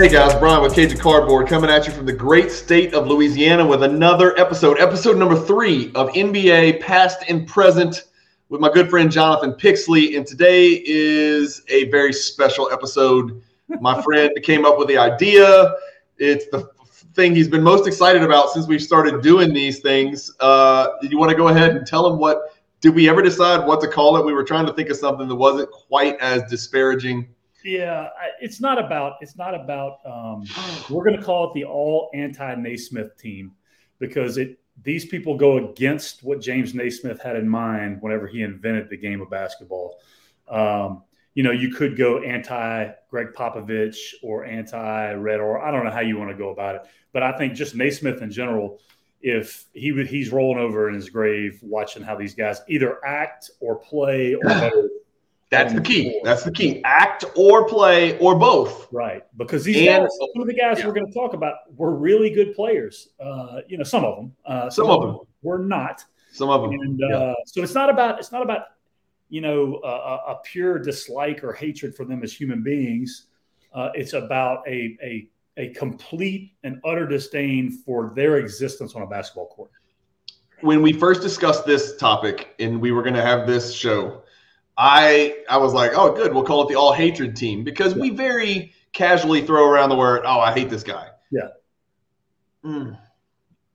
Hey guys, Brian with Cajun Cardboard coming at you from the great state of Louisiana with another episode, episode number three of NBA Past and Present with my good friend Jonathan Pixley. And today is a very special episode. My friend came up with the idea. It's the thing he's been most excited about since we started doing these things. Uh, you want to go ahead and tell him what? Did we ever decide what to call it? We were trying to think of something that wasn't quite as disparaging. Yeah, it's not about. It's not about. Um, we're going to call it the all anti Naismith team because it. These people go against what James Naismith had in mind whenever he invented the game of basketball. Um, you know, you could go anti Gregg Popovich or anti Red, or I don't know how you want to go about it. But I think just Naismith in general, if he would, he's rolling over in his grave watching how these guys either act or play or. That's the key. That's the key. Act or play or both. Right. Because these and, guys, some of the guys yeah. we're going to talk about were really good players. Uh, you know, some of them. Uh, some, some, of them were not. Some of them. And uh, yeah. so it's not about it's not about you know a, a, pure dislike or hatred for them as human beings. Uh, it's about a a a complete and utter disdain for their existence on a basketball court. When we first discussed this topic and we were going to have this show, I I was like, oh, good, we'll call it the all hatred team because we very casually throw around the word, oh, I hate this guy. Yeah. Mm.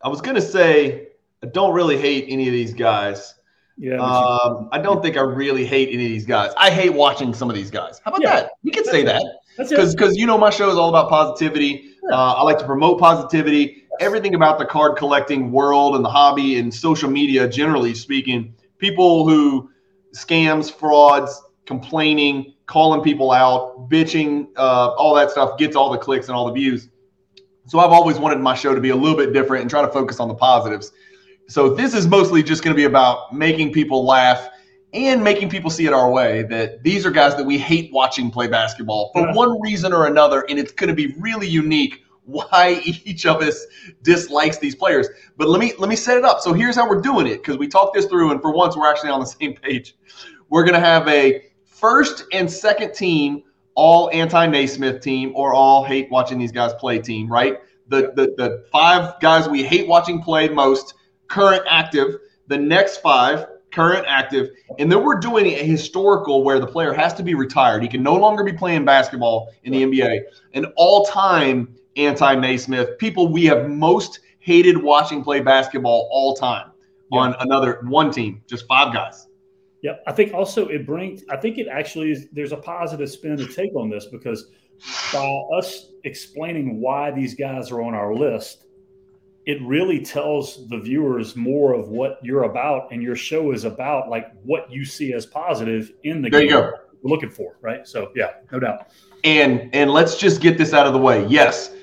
I was going to say I don't really hate any of these guys. Yeah. Um, I don't think I really hate any of these guys. I hate watching some of these guys. How about yeah. that? You can say that because because you know my show is all about positivity. Yeah. Uh, I like to promote positivity. Everything about the card collecting world and the hobby and social media, generally speaking, people who scams, frauds, complaining, calling people out, bitching, uh, all that stuff gets all the clicks and all the views. So I've always wanted my show to be a little bit different and try to focus on the positives. So this is mostly just going to be about making people laugh and making people see it our way that these are guys that we hate watching play basketball for one reason or another, and it's going to be really unique why each of us dislikes these players. But let me let me set it up. So here's how we're doing it because we talked this through, and for once we're actually on the same page. We're to have a first and second team, all anti Naismith team, or all hate watching these guys play team. Right? The the the five guys we hate watching play most current active. The next five current active, and then we're doing a historical where the player has to be retired. He can no longer be playing basketball in the NBA. An all-time anti Naismith, people we have most hated watching play basketball all time yeah. on another one team, just five guys. Yeah, I think also it brings. I think it actually is. There's a positive spin to take on this because by us explaining why these guys are on our list, it really tells the viewers more of what you're about and your show is about like what you see as positive in the there game you go. we're looking for right so yeah no doubt and and let's just get this out of the way yes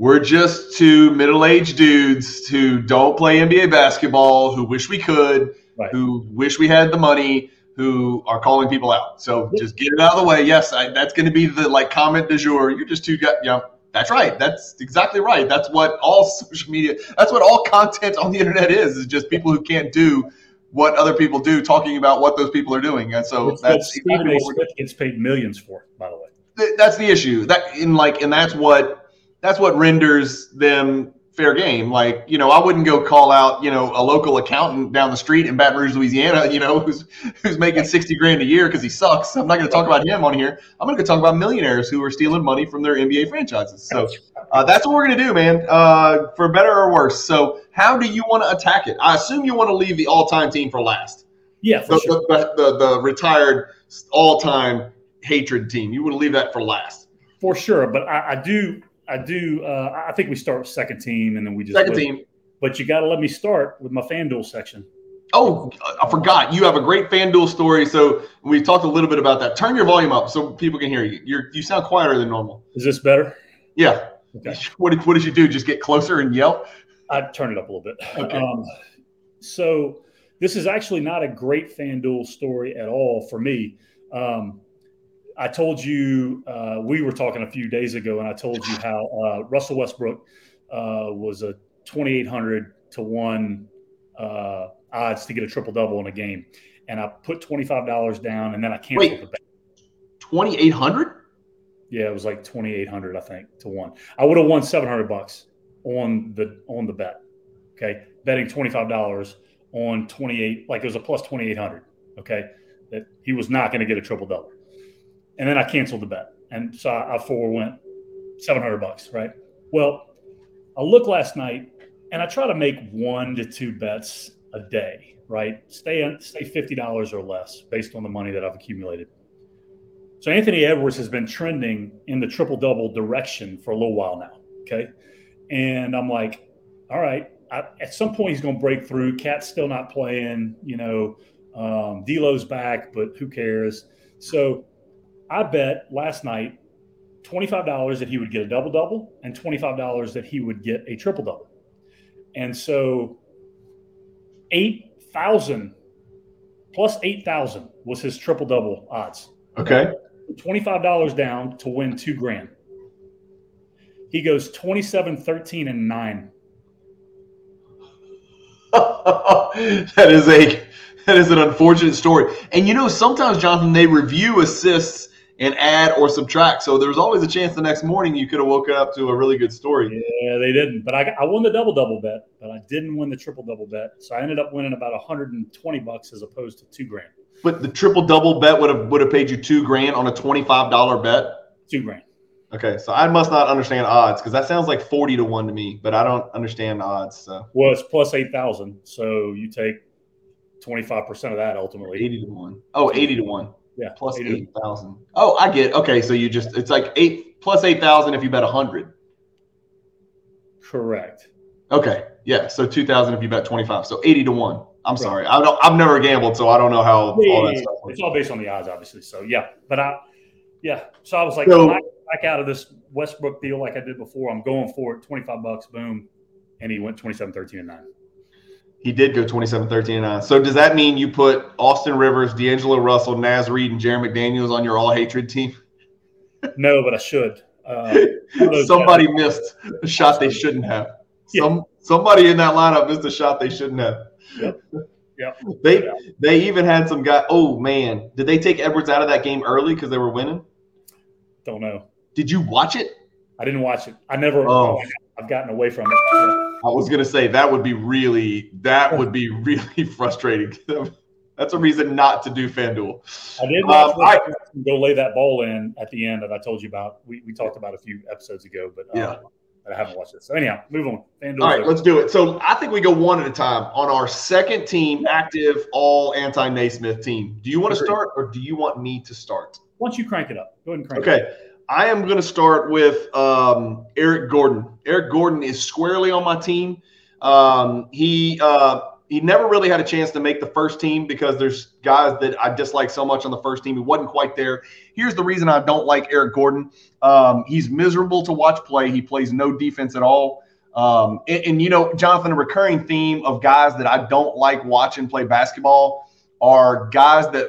we're just two middle-aged dudes who don't play nba basketball who wish we could right. who wish we had the money who are calling people out so just get it out of the way yes I, that's going to be the like comment du jour you're just two guys know that's right. That's exactly right. That's what all social media, that's what all content on the internet is, is just people who can't do what other people do talking about what those people are doing. And so Which that's exactly what Smith gets paid millions for, by the way. That's the issue. That in like and that's what that's what renders them fair game. Like, you know, I wouldn't go call out, you know, a local accountant down the street in Baton Rouge, Louisiana, you know, who's who's making 60 grand a year because he sucks. I'm not going to talk about him on here. I'm going to talk about millionaires who are stealing money from their NBA franchises. So uh, that's what we're going to do, man, uh, for better or worse. So how do you want to attack it? I assume you want to leave the all-time team for last. Yeah, for the, sure. the, the, the retired all-time hatred team. You want to leave that for last. For sure, but I, I do I do. Uh, I think we start with second team, and then we just second team. But you got to let me start with my FanDuel section. Oh, I forgot. You have a great FanDuel story. So we talked a little bit about that. Turn your volume up so people can hear you. You're you sound quieter than normal. Is this better? Yeah. Okay. What did what did you do? Just get closer and yell? I turn it up a little bit. Okay. Um, so this is actually not a great FanDuel story at all for me. Um, I told you uh, we were talking a few days ago, and I told you how uh, Russell Westbrook uh, was a 2,800 to one uh, odds to get a triple double in a game, and I put twenty five dollars down, and then I canceled Wait, the bet. Twenty eight hundred? Yeah, it was like twenty eight hundred, I think, to one. I would have won seven hundred bucks on the on the bet. Okay, betting twenty five dollars on twenty eight, like it was a plus twenty eight hundred. Okay, that he was not going to get a triple double, and then I canceled the bet, and so I, I forwent seven hundred bucks. Right. Well, I look last night, and I try to make one to two bets a day. Right. Stay stay fifty dollars or less based on the money that I've accumulated. So Anthony Edwards has been trending in the triple double direction for a little while now. Okay. And I'm like, all right, I, at some point he's going to break through. Cat's still not playing, you know, um, D'Lo's back, but who cares? So I bet last night $25 that he would get a double double and $25 that he would get a triple double. And so 8,000 plus 8,000 was his triple double odds. Okay. $25 down to win two grand. He goes 27, 13, and 9. that is a that is an unfortunate story. And you know, sometimes Jonathan, they review assists and add or subtract. So there's always a chance the next morning you could have woken up to a really good story. Yeah, they didn't. But I, I won the double double bet, but I didn't win the triple double bet. So I ended up winning about 120 bucks as opposed to two grand. But the triple double bet would have would have paid you two grand on a twenty five dollar bet. Two grand. Okay, so I must not understand odds because that sounds like forty to one to me, but I don't understand odds. So well, it's plus eight thousand, so you take twenty five percent of that ultimately. Eighty to one. Oh, 80 to one. Yeah, plus eight thousand. Oh, I get. Okay, so you just it's like eight plus eight thousand if you bet a hundred. Correct. Okay, yeah. So two thousand if you bet twenty five. So eighty to one. I'm right. sorry. I don't. I've never gambled, so I don't know how yeah, all that stuff works. It's all based on the odds, obviously. So yeah, but I, yeah. So I was like, so, back out of this Westbrook deal like I did before. I'm going for it. 25 bucks, boom, and he went 27, 13, and nine. He did go 27, 13, and nine. So does that mean you put Austin Rivers, D'Angelo Russell, Naz Reid, and Jaden McDaniels on your all hatred team? no, but I should. Uh, Somebody guys. missed a shot they shouldn't have. Yeah. Some somebody in that lineup missed a shot they shouldn't have. Yep. Yeah. They they even had some guy. Oh man, did they take Edwards out of that game early because they were winning? Don't know. Did you watch it? I didn't watch it. I never. Oh. I've gotten away from it. Yeah. I was gonna say that would be really that would be really frustrating. That's a reason not to do FanDuel. I did um, I, go lay that ball in at the end that I told you about. We, we talked about a few episodes ago, but yeah. Um, I haven't watched it. So anyhow, move on. FanDuel all right, let's do it. So I think we go one at a time on our second team, active all anti Naismith team. Do you want to start or do you want me to start? Why don't you crank it up? Go ahead and crank okay. it. Okay. I am going to start with um, Eric Gordon. Eric Gordon is squarely on my team. Um, he uh, he never really had a chance to make the first team because there's guys that I dislike so much on the first team. He wasn't quite there. Here's the reason I don't like Eric Gordon. Um, he's miserable to watch play. He plays no defense at all. Um, and, and, you know, Jonathan, a recurring theme of guys that I don't like watching play basketball are guys that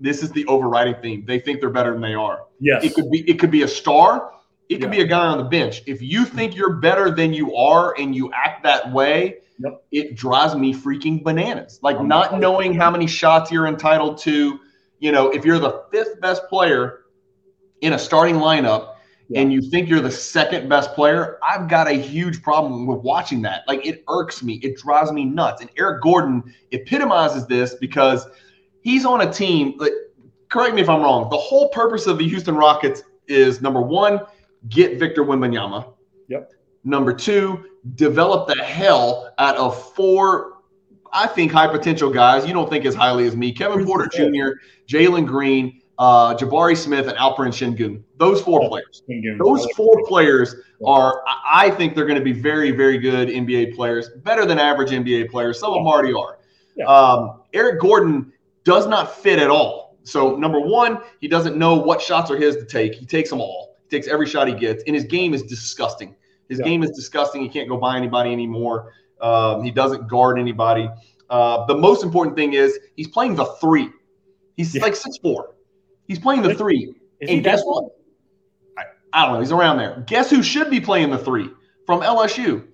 this is the overriding theme. They think they're better than they are. Yes. It could be it could be a star. It could yeah. be a guy on the bench. If you think you're better than you are and you act that way, yep. it drives me freaking bananas. Like I'm not knowing how many shots you're entitled to. You know, if you're the fifth best player in a starting lineup yeah. and you think you're the second best player, I've got a huge problem with watching that. Like it irks me. It drives me nuts. And Eric Gordon epitomizes this because he's on a team. Like, correct me if I'm wrong. The whole purpose of the Houston Rockets is number one, get Victor Wembanyama. Yep. Number two, develop the hell out of four, I think, high potential guys. You don't think as highly as me. Kevin Porter Jr., Jalen Green, uh, Jabari Smith, and Alperen Sengun. Those four oh, players. Those four players are, I think, they're going to be very, very good NBA players, better than average NBA players. Some of them already are. Yeah. Um, Eric Gordon does not fit at all. So, number one, he doesn't know what shots are his to take. He takes them all. He takes every shot he gets, and his game is disgusting. His yeah. game is disgusting. He can't go by anybody anymore. Um, he doesn't guard anybody. Uh, the most important thing is he's playing the three. He's yeah. like six four. He's playing the three. Is and guess what? I, I don't know. He's around there. Guess who should be playing the three from LSU?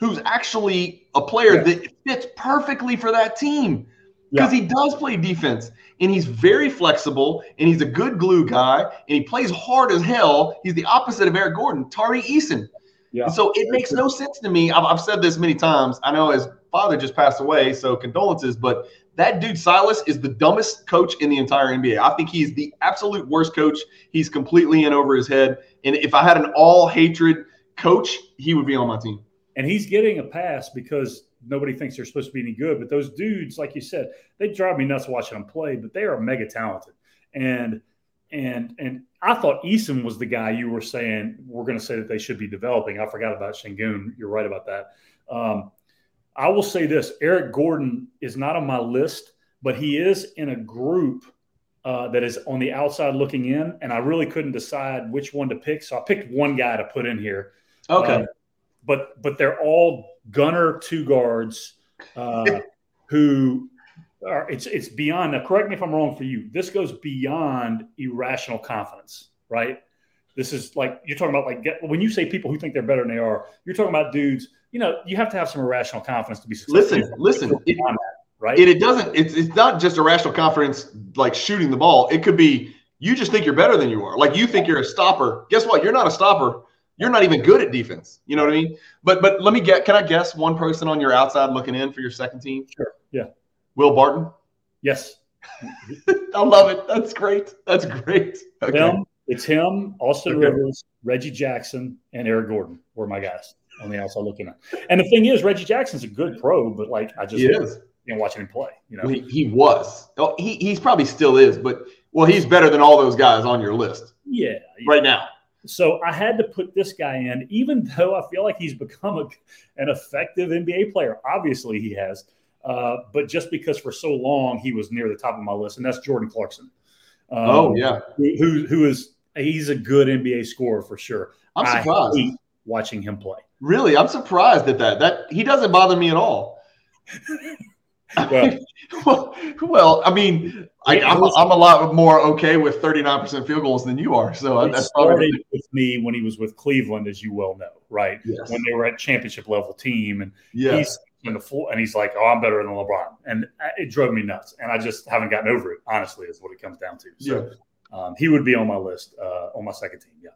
Who's actually a player yeah. that fits perfectly for that team? Because yeah. he does play defense and he's very flexible and he's a good glue guy and he plays hard as hell. He's the opposite of Eric Gordon, Tari Eason. Yeah. so it makes no sense to me. I've, I've said this many times. I know his father just passed away, so condolences. But that dude Silas is the dumbest coach in the entire NBA. I think he's the absolute worst coach. He's completely in over his head. And if I had an all hatred coach, he would be on my team. And he's getting a pass because nobody thinks they're supposed to be any good. But those dudes, like you said, they drive me nuts watching them play. But they are mega talented. And and and I thought Eason was the guy you were saying we're going to say that they should be developing. I forgot about Sengun. You're right about that. Um, I will say this: Eric Gordon is not on my list, but he is in a group uh, that is on the outside looking in, and I really couldn't decide which one to pick. So I picked one guy to put in here. Okay. Uh, but but they're all gunner two guards uh, who are it's it's beyond. Now, correct me if I'm wrong. For you, this goes beyond irrational confidence, right? This is like you're talking about like get, when you say people who think they're better than they are. You're talking about dudes. You know, you have to have some irrational confidence to be successful. Listen, listen. It, that, right? It, it doesn't. It's it's not just irrational confidence like shooting the ball. It could be you just think you're better than you are. Like you think you're a stopper. Guess what? You're not a stopper you're not even good at defense. You know what I mean? But but let me get. Can I guess one person on your outside looking in for your second team? Sure. Yeah. Will Barton. Yes. I love it. That's great. That's great. Okay. Him, it's him, Austin okay. Rivers, Reggie Jackson, and Eric Gordon were my guys on the outside looking in. And the thing is, Reggie Jackson's a good pro, but like I just is. Know, watching him play. You know, he, he was. Oh, he he's probably still is, but well, he's better than all those guys on your list. Yeah. yeah. Right now. So I had to put this guy in, even though I feel like he's become a, an effective NBA player. Obviously, he has. Uh, but just because for so long he was near the top of my list, and that's Jordan Clarkson. Um, oh yeah, who who is he's a good NBA scorer for sure. I'm surprised watching him play. Really, I'm surprised at that. That he doesn't bother me at all. well, well, I mean, I, am a, I'm a lot more okay with 39% field goals than you are. So that's started probably with me when he was with Cleveland, as you well know, right? Yes. When they were at championship level team, and yes. he's in the full, and he's like, "Oh, I'm better than LeBron," and it drove me nuts. And I just haven't gotten over it. Honestly, is what it comes down to. So yeah. um, he would be on my list uh, on my second team. Yeah.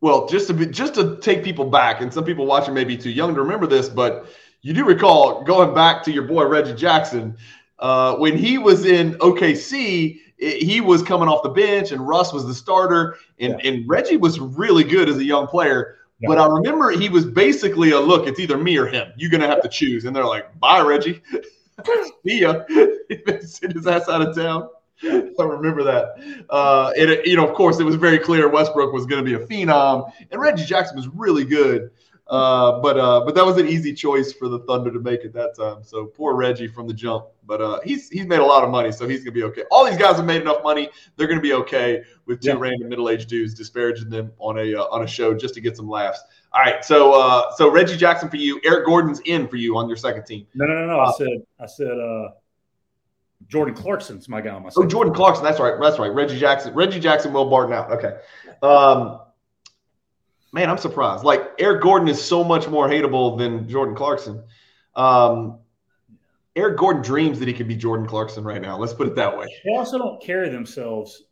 Well, just to be, just to take people back, and some people watching may be too young to remember this, but you do recall going back to your boy Reggie Jackson uh, when he was in OKC. It, he was coming off the bench, and Russ was the starter, and, yeah. and Reggie was really good as a young player. Yeah. But I remember he was basically a look. It's either me or him. You're gonna have to choose, and they're like, "Bye, Reggie. See ya." Send his ass out of town. I remember that. Uh, it, you know, of course, it was very clear Westbrook was going to be a phenom, and Reggie Jackson was really good. Uh, but uh, but that was an easy choice for the Thunder to make at that time. So poor Reggie from the jump. But uh, he's he's made a lot of money, so he's gonna be okay. All these guys have made enough money; they're gonna be okay with two yeah. random middle-aged dudes disparaging them on a uh, on a show just to get some laughs. All right, so uh, so Reggie Jackson for you, Eric Gordon's in for you on your second team. No, no, no, no. I said I said Jordan Clarkson's my guy on my. Oh, Jordan Clarkson. That's right. That's right. Reggie Jackson. Reggie Jackson. Will Barton out. Okay. Um, man, I'm surprised. Like Eric Gordon is so much more hateable than Jordan Clarkson. Um, Eric Gordon dreams that he could be Jordan Clarkson right now. Let's put it that way. They also don't carry themselves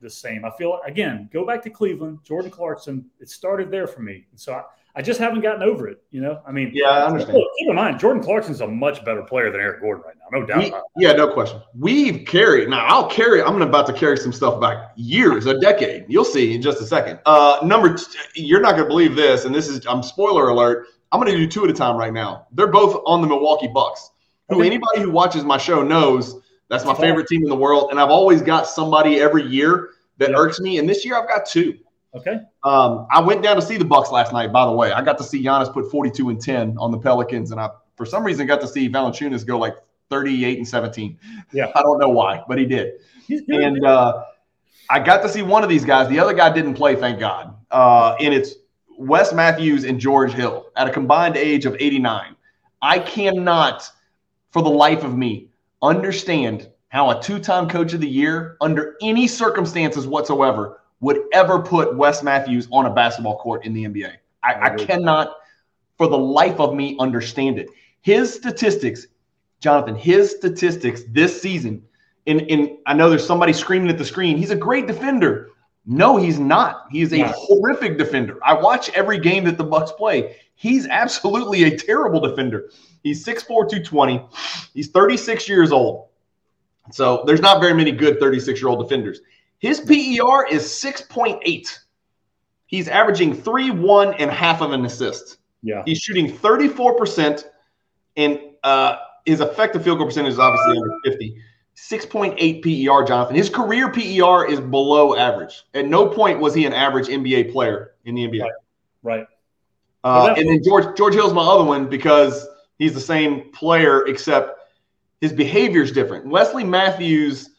the same. I feel again, go back to Cleveland, Jordan Clarkson. It started there for me, so I, I just haven't gotten over it. You know, I mean, yeah, I understand. Keep in mind, Jordan Clarkson's a much better player than Eric Gordon right now, no doubt. We, yeah, no question. We've carried. Now, I'll carry. I'm about to carry some stuff back years, a decade. You'll see in just a second. Uh, number, two, you're not going to believe this, and this is. I'm spoiler alert. I'm going to do two at a time right now. They're both on the Milwaukee Bucks. Who okay. anybody who watches my show knows that's my favorite team in the world, and I've always got somebody every year that yeah. irks me. And this year I've got two. Okay. Um, I went down to see the Bucks last night. By the way, I got to see Giannis put 42 and 10 on the Pelicans, and I for some reason got to see Valanciunas go like 38 and 17. Yeah. I don't know why, but he did. and uh, I got to see one of these guys. The other guy didn't play, thank God. Uh, and it's Wes Matthews and George Hill at a combined age of 89. I cannot, for the life of me, understand how a two-time coach of the year, under any circumstances whatsoever, would ever put Wes Matthews on a basketball court in the NBA. I, I cannot, for the life of me, understand it. His statistics Jonathan, his statistics this season, in, in I know there's somebody screaming at the screen, he's a great defender. No, he's not. He is a yeah. horrific defender. I watch every game that the Bucks play. He's absolutely a terrible defender. He's 6'4, 220. He's 36 years old. So there's not very many good 36 year old defenders. His PER is 6.8. He's averaging three, one, and half of an assist. Yeah. He's shooting 34%, and uh, his effective field goal percentage is obviously under 50. 6.8 PER, Jonathan. His career PER is below average. At no point was he an average NBA player in the NBA. Right. right. Uh, and then George George Hill's my other one because he's the same player except his behavior is different. Wesley Matthews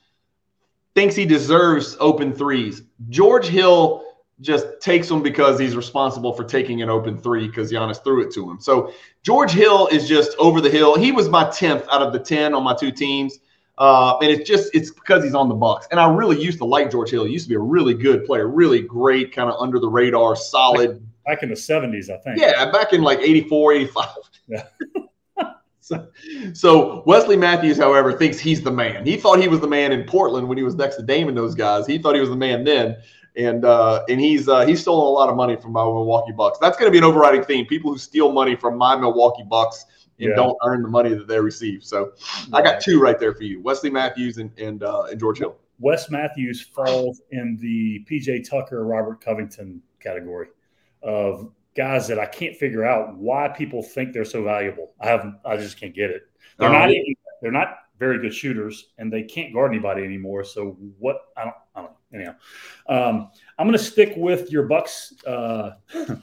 thinks he deserves open threes. George Hill just takes them because he's responsible for taking an open three because Giannis threw it to him. So George Hill is just over the hill. He was my 10th out of the 10 on my two teams. Uh, and it's just it's because he's on the Bucks. And I really used to like George Hill. He used to be a really good player, really great, kind of under the radar, solid. Back in the 70s, I think. Yeah, back in like 84, 85. Yeah. so, so Wesley Matthews, however, thinks he's the man. He thought he was the man in Portland when he was next to Damon. those guys. He thought he was the man then and uh, and he's uh, he's stolen a lot of money from my Milwaukee Bucks. That's going to be an overriding theme: people who steal money from my Milwaukee Bucks and yeah. don't earn the money that they receive. So I got two right there for you: Wesley Matthews and and, uh, and George Hill. Wes Matthews falls in the PJ Tucker, Robert Covington category of guys that I can't figure out why people think they're so valuable. I have I just can't get it. They're um, not even, they're not very good shooters, and they can't guard anybody anymore. So what? I don't. I don't. Anyhow, um, I'm going to stick with your Bucks uh,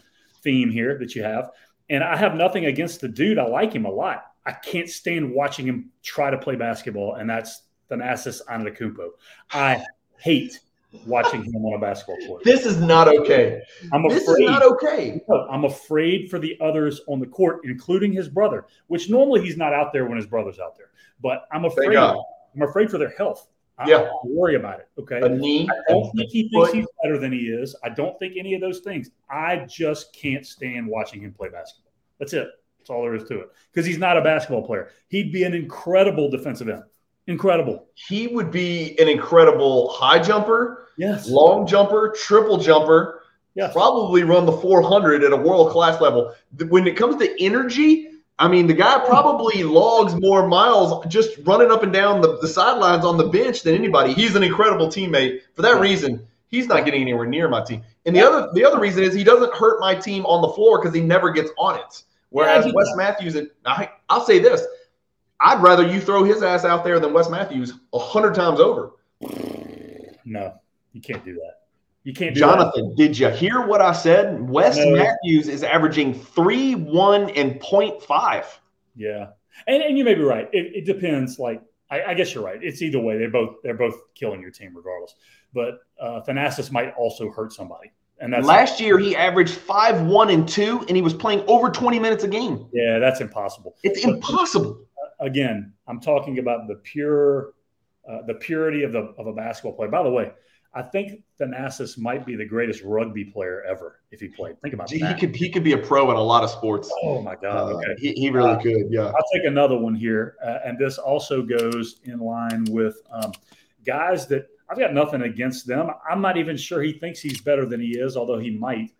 theme here that you have, and I have nothing against the dude. I like him a lot. I can't stand watching him try to play basketball, and that's Thanasis Antetokounmpo. I hate watching him on a basketball court. This is not okay. I'm afraid, this is not okay. I'm afraid for the others on the court, including his brother, which normally he's not out there when his brother's out there. But I'm afraid. I'm afraid for their health. I, yeah. I worry about it. Okay. A knee. I don't think he thinks he's better than he is. I don't think any of those things. I just can't stand watching him play basketball. That's it. That's all there is to it. Because he's not a basketball player. He'd be an incredible defensive end. Incredible. He would be an incredible high jumper, yes, long jumper, triple jumper. Yes. Probably run the 400 at a world class level. When it comes to energy, I mean, the guy probably logs more miles just running up and down the, the sidelines on the bench than anybody. He's an incredible teammate. For that reason, he's not getting anywhere near my team. And the other the other reason is he doesn't hurt my team on the floor because he never gets on it. Whereas yeah, Wes Matthews, and I, I'll say this, I'd rather you throw his ass out there than Wes Matthews a hundred times over. No, you can't do that. You can't Jonathan, did you hear what I said? Wes no. Matthews is averaging three, one, and 0.5. Yeah. And, and you may be right. It, it depends. Like, I, I, guess you're right. It's either way. They're both they're both killing your team regardless. But uh, Thanasis might also hurt somebody. And that's last year he averaged five, one, and two, and he was playing over 20 minutes a game. Yeah, that's impossible. It's but, impossible. Uh, again, I'm talking about the pure uh, the purity of the of a basketball player. By the way, I think Thanasis might be the greatest rugby player ever if he played. Think about Gee, that. He could he could be a pro in a lot of sports. Oh my God! Uh, okay, he, he really uh, could. Yeah. I'll take another one here, uh, and this also goes in line with um, guys that I've got nothing against them. I'm not even sure he thinks he's better than he is, although he might.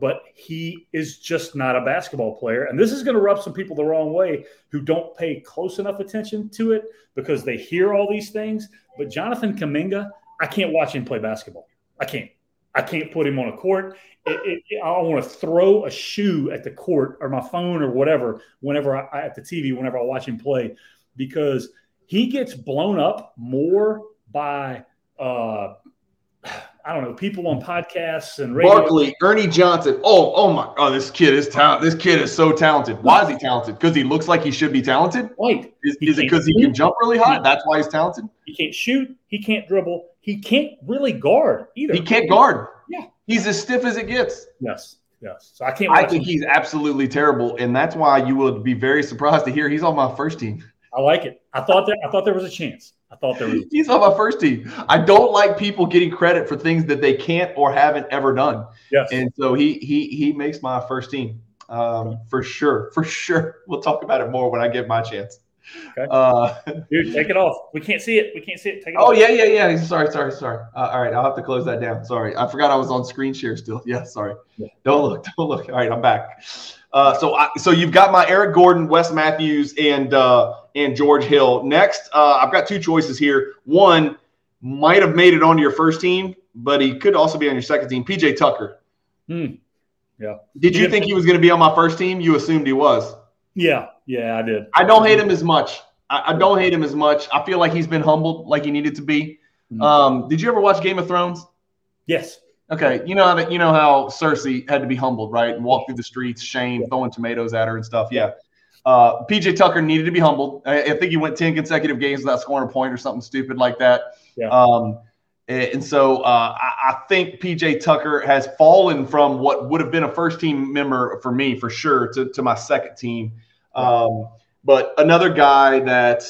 But he is just not a basketball player. And this is going to rub some people the wrong way who don't pay close enough attention to it because they hear all these things. But Jonathan Kuminga, I can't watch him play basketball. I can't. I can't put him on a court. It, it, I want to throw a shoe at the court or my phone or whatever whenever I at the TV whenever I watch him play because he gets blown up more by uh, I don't know people on podcasts and radio. Barkley, Ernie Johnson. Oh, oh my! Oh, this kid is talented. This kid is so talented. Why is he talented? Because he looks like he should be talented. Right? Is, is it because he can jump really high? That's why he's talented. He can't shoot. He can't dribble he can't really guard either. He can't guard. Yeah. He's as stiff as it gets. Yes. Yes. So I can't. I think him. he's absolutely terrible, and that's why you would be very surprised to hear he's on my first team. I like it. I thought that. I thought there was a chance. I thought there was. he's on my first team. I don't like people getting credit for things that they can't or haven't ever done. Yes. And so he he he makes my first team um, for sure. For sure. We'll talk about it more when I get my chance. Okay. Uh, Dude, take it off. We can't see it. We can't see it. Take it oh, off. yeah, yeah, yeah. Sorry, sorry, sorry. Uh, all right, I'll have to close that down. Sorry. I forgot I was on screen share still. Yeah, sorry. Yeah. Don't look. Don't look. All right, I'm back. Uh, so, I, so you've got my Eric Gordon, Wes Matthews, and uh, and George Hill. Next, uh, I've got two choices here. One might have made it onto your first team, but he could also be on your second team. PJ Tucker. Hmm. Yeah. Did you think he was going to be on my first team? You assumed he was. Yeah. Yeah, I did. I don't hate him as much. I, I don't hate him as much. I feel like he's been humbled like he needed to be. Mm-hmm. Um, did you ever watch Game of Thrones? Yes. Okay, you know that you know how Cersei had to be humbled, right, and walk through the streets, shame, throwing tomatoes at her and stuff. Yeah, uh, PJ Tucker needed to be humbled. I, I, think he went ten consecutive games without scoring a point or something stupid like that. Yeah. Um, and so uh, I, I, think PJ Tucker has fallen from what would have been a first team member for me for sure to, to my second team. Um, but another guy that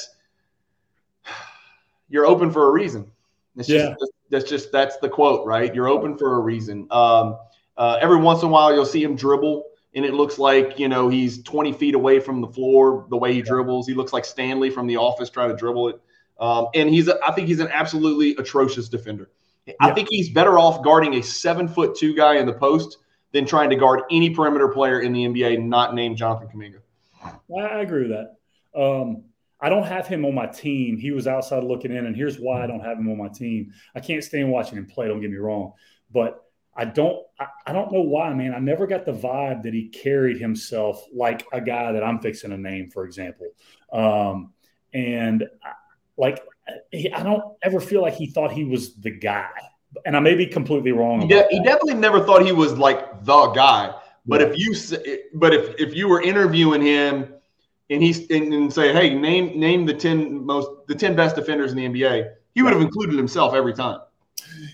you're open for a reason. It's yeah. Just, that's just that's the quote, right? You're open for a reason. Um, uh, every once in a while, you'll see him dribble, and it looks like you know he's 20 feet away from the floor. The way he dribbles, he looks like Stanley from The Office trying to dribble it. Um, and he's, a, I think he's an absolutely atrocious defender. Yeah. I think he's better off guarding a seven foot two guy in the post than trying to guard any perimeter player in the NBA not named Jonathan Kuminga. I agree with that. Um, I don't have him on my team. He was outside looking in, and here's why I don't have him on my team. I can't stand watching him play. Don't get me wrong, but I don't. I, I don't know why, man. I never got the vibe that he carried himself like a guy that I'm fixing a name, for example. Um, and I, like, I don't ever feel like he thought he was the guy. And I may be completely wrong. He, de- he definitely never thought he was like the guy. But yeah. if you, but if if you were interviewing him and he's and, and, say, hey, name name the ten most the ten best defenders in the NBA, he would have included himself every time.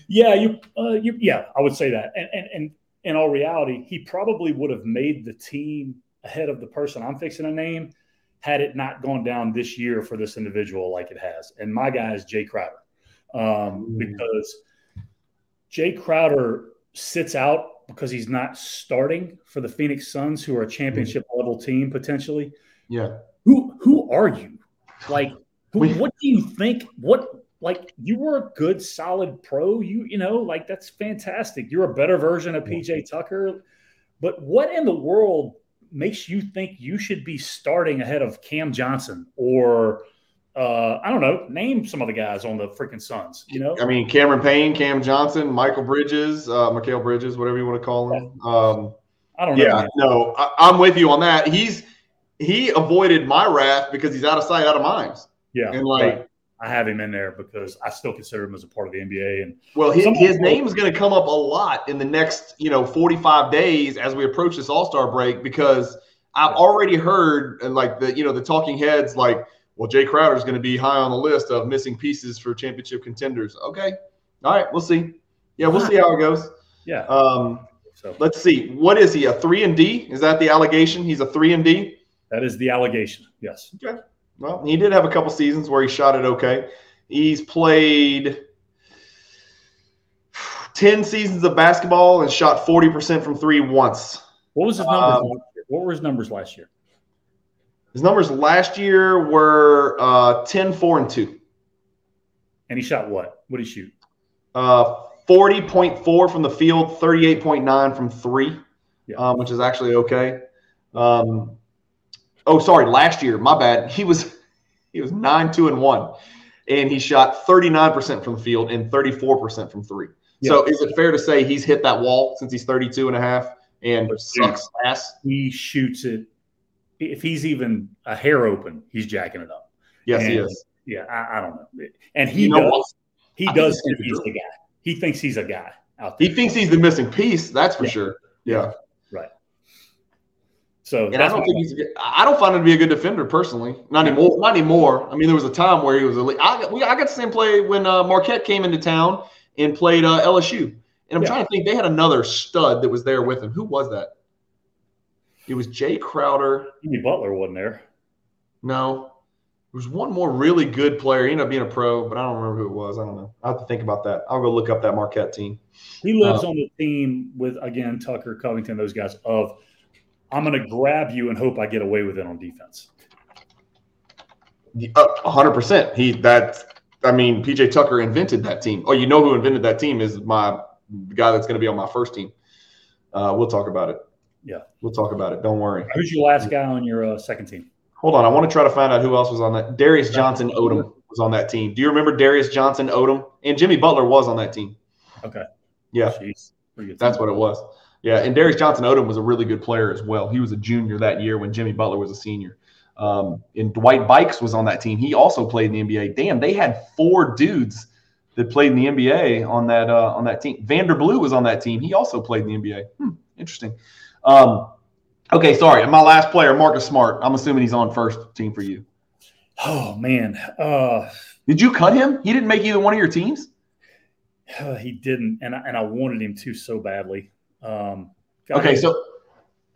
Yeah, you, uh, you, yeah, I would say that. And and and in all reality, he probably would have made the team ahead of the person I'm fixing a name had it not gone down this year for this individual like it has. And my guy is Jae Crowder um, mm. because Jae Crowder sits out because he's not starting for the Phoenix Suns, who are a championship mm-hmm. level team potentially. Yeah. Who who are you? Like, who, what do you think? What like you were a good, solid pro. You you know like that's fantastic. You're a better version of PJ Tucker. But what in the world makes you think you should be starting ahead of Cam Johnson or uh, I don't know, name some of the guys on the freaking Suns. You know, I mean Cameron Payne, Cam Johnson, Michael Bridges, uh, Bridges, whatever you want to call him. Um, I don't know. Yeah, no, I, am with you on that. He's he avoided my wrath because he's out of sight, out of mind. Yeah, and like right. I have him in there because I still consider him as a part of the NBA. And well, his, his name is going to come up a lot in the next you know 45 days as we approach this All Star break because I've already heard and like the you know the talking heads like, well, Jae Crowder is going to be high on the list of missing pieces for championship contenders. Okay, all right, we'll see. Yeah, we'll see how it goes. Yeah. Um, so let's see. What is he? A three and D? Is that the allegation? He's a three and D. That is the allegation. Yes. Okay. Well, he did have a couple seasons where he shot it okay. He's played 10 seasons of basketball and shot 40% from three once. What was his numbers? Um, what were his numbers last year? His numbers last year were uh, 10, 4, and 2. And he shot what? What did he shoot? Uh, 40.4 from the field, 38.9 from three, yeah. um, which is actually okay. Um, Oh, sorry, last year. My bad. He was he was nine two and one, and he shot thirty nine percent from the field and thirty four percent from three. Yeah. So is it fair to say he's hit that wall since he's 32 and a half and sucks ass? He shoots it. If he's even a hair open, he's jacking it up. Yes, and, he is. Yeah, I, I, don't know. And he you does. He I does think he's the guy. He thinks he's a guy out there. He thinks he's the missing piece. That's for yeah. sure. Yeah. Right. So and I don't think he's. I don't find him to be a good defender personally. Not anymore. Not anymore. I mean, there was a time where he was elite. I got, we, I got the same play when uh, Marquette came into town and played uh, LSU. And I'm yeah. trying to think. They had another stud that was there with him. Who was that? It was Jae Crowder. Jimmy Butler wasn't there. No, there was one more really good player. He ended up being a pro, but I don't remember who it was. I don't know. I have to think about that. I'll go look up that Marquette team. He lives uh, on the team with again Tucker, Covington, those guys of – I'm going to grab you and hope I get away with it on defense. hundred percent. He that I mean, PJ Tucker invented that team. Oh, you know who invented that team is my guy that's going to be on my first team. Uh, we'll talk about it. Yeah, we'll talk about it. Don't worry. Who's your last guy on your uh, second team? Hold on, I want to try to find out who else was on that. Darius Johnson Odom was on that team. Do you remember Darius Johnson Odom? And Jimmy Butler was on that team. Okay. Yeah, that's what it was. Yeah, and Darius Johnson Odom was a really good player as well. He was a junior that year when Jimmy Butler was a senior. Um, and Dwight Buycks was on that team. He also played in the NBA. Damn, they had four dudes that played in the NBA on that uh, on that team. Vander Blue was on that team. He also played in the NBA. Hmm, interesting. Um, okay, sorry. My last player, Marcus Smart. I'm assuming he's on first team for you. Oh man, uh, did you cut him? He didn't make either one of your teams. Uh, he didn't, and I, and I wanted him to so badly. Um, okay, so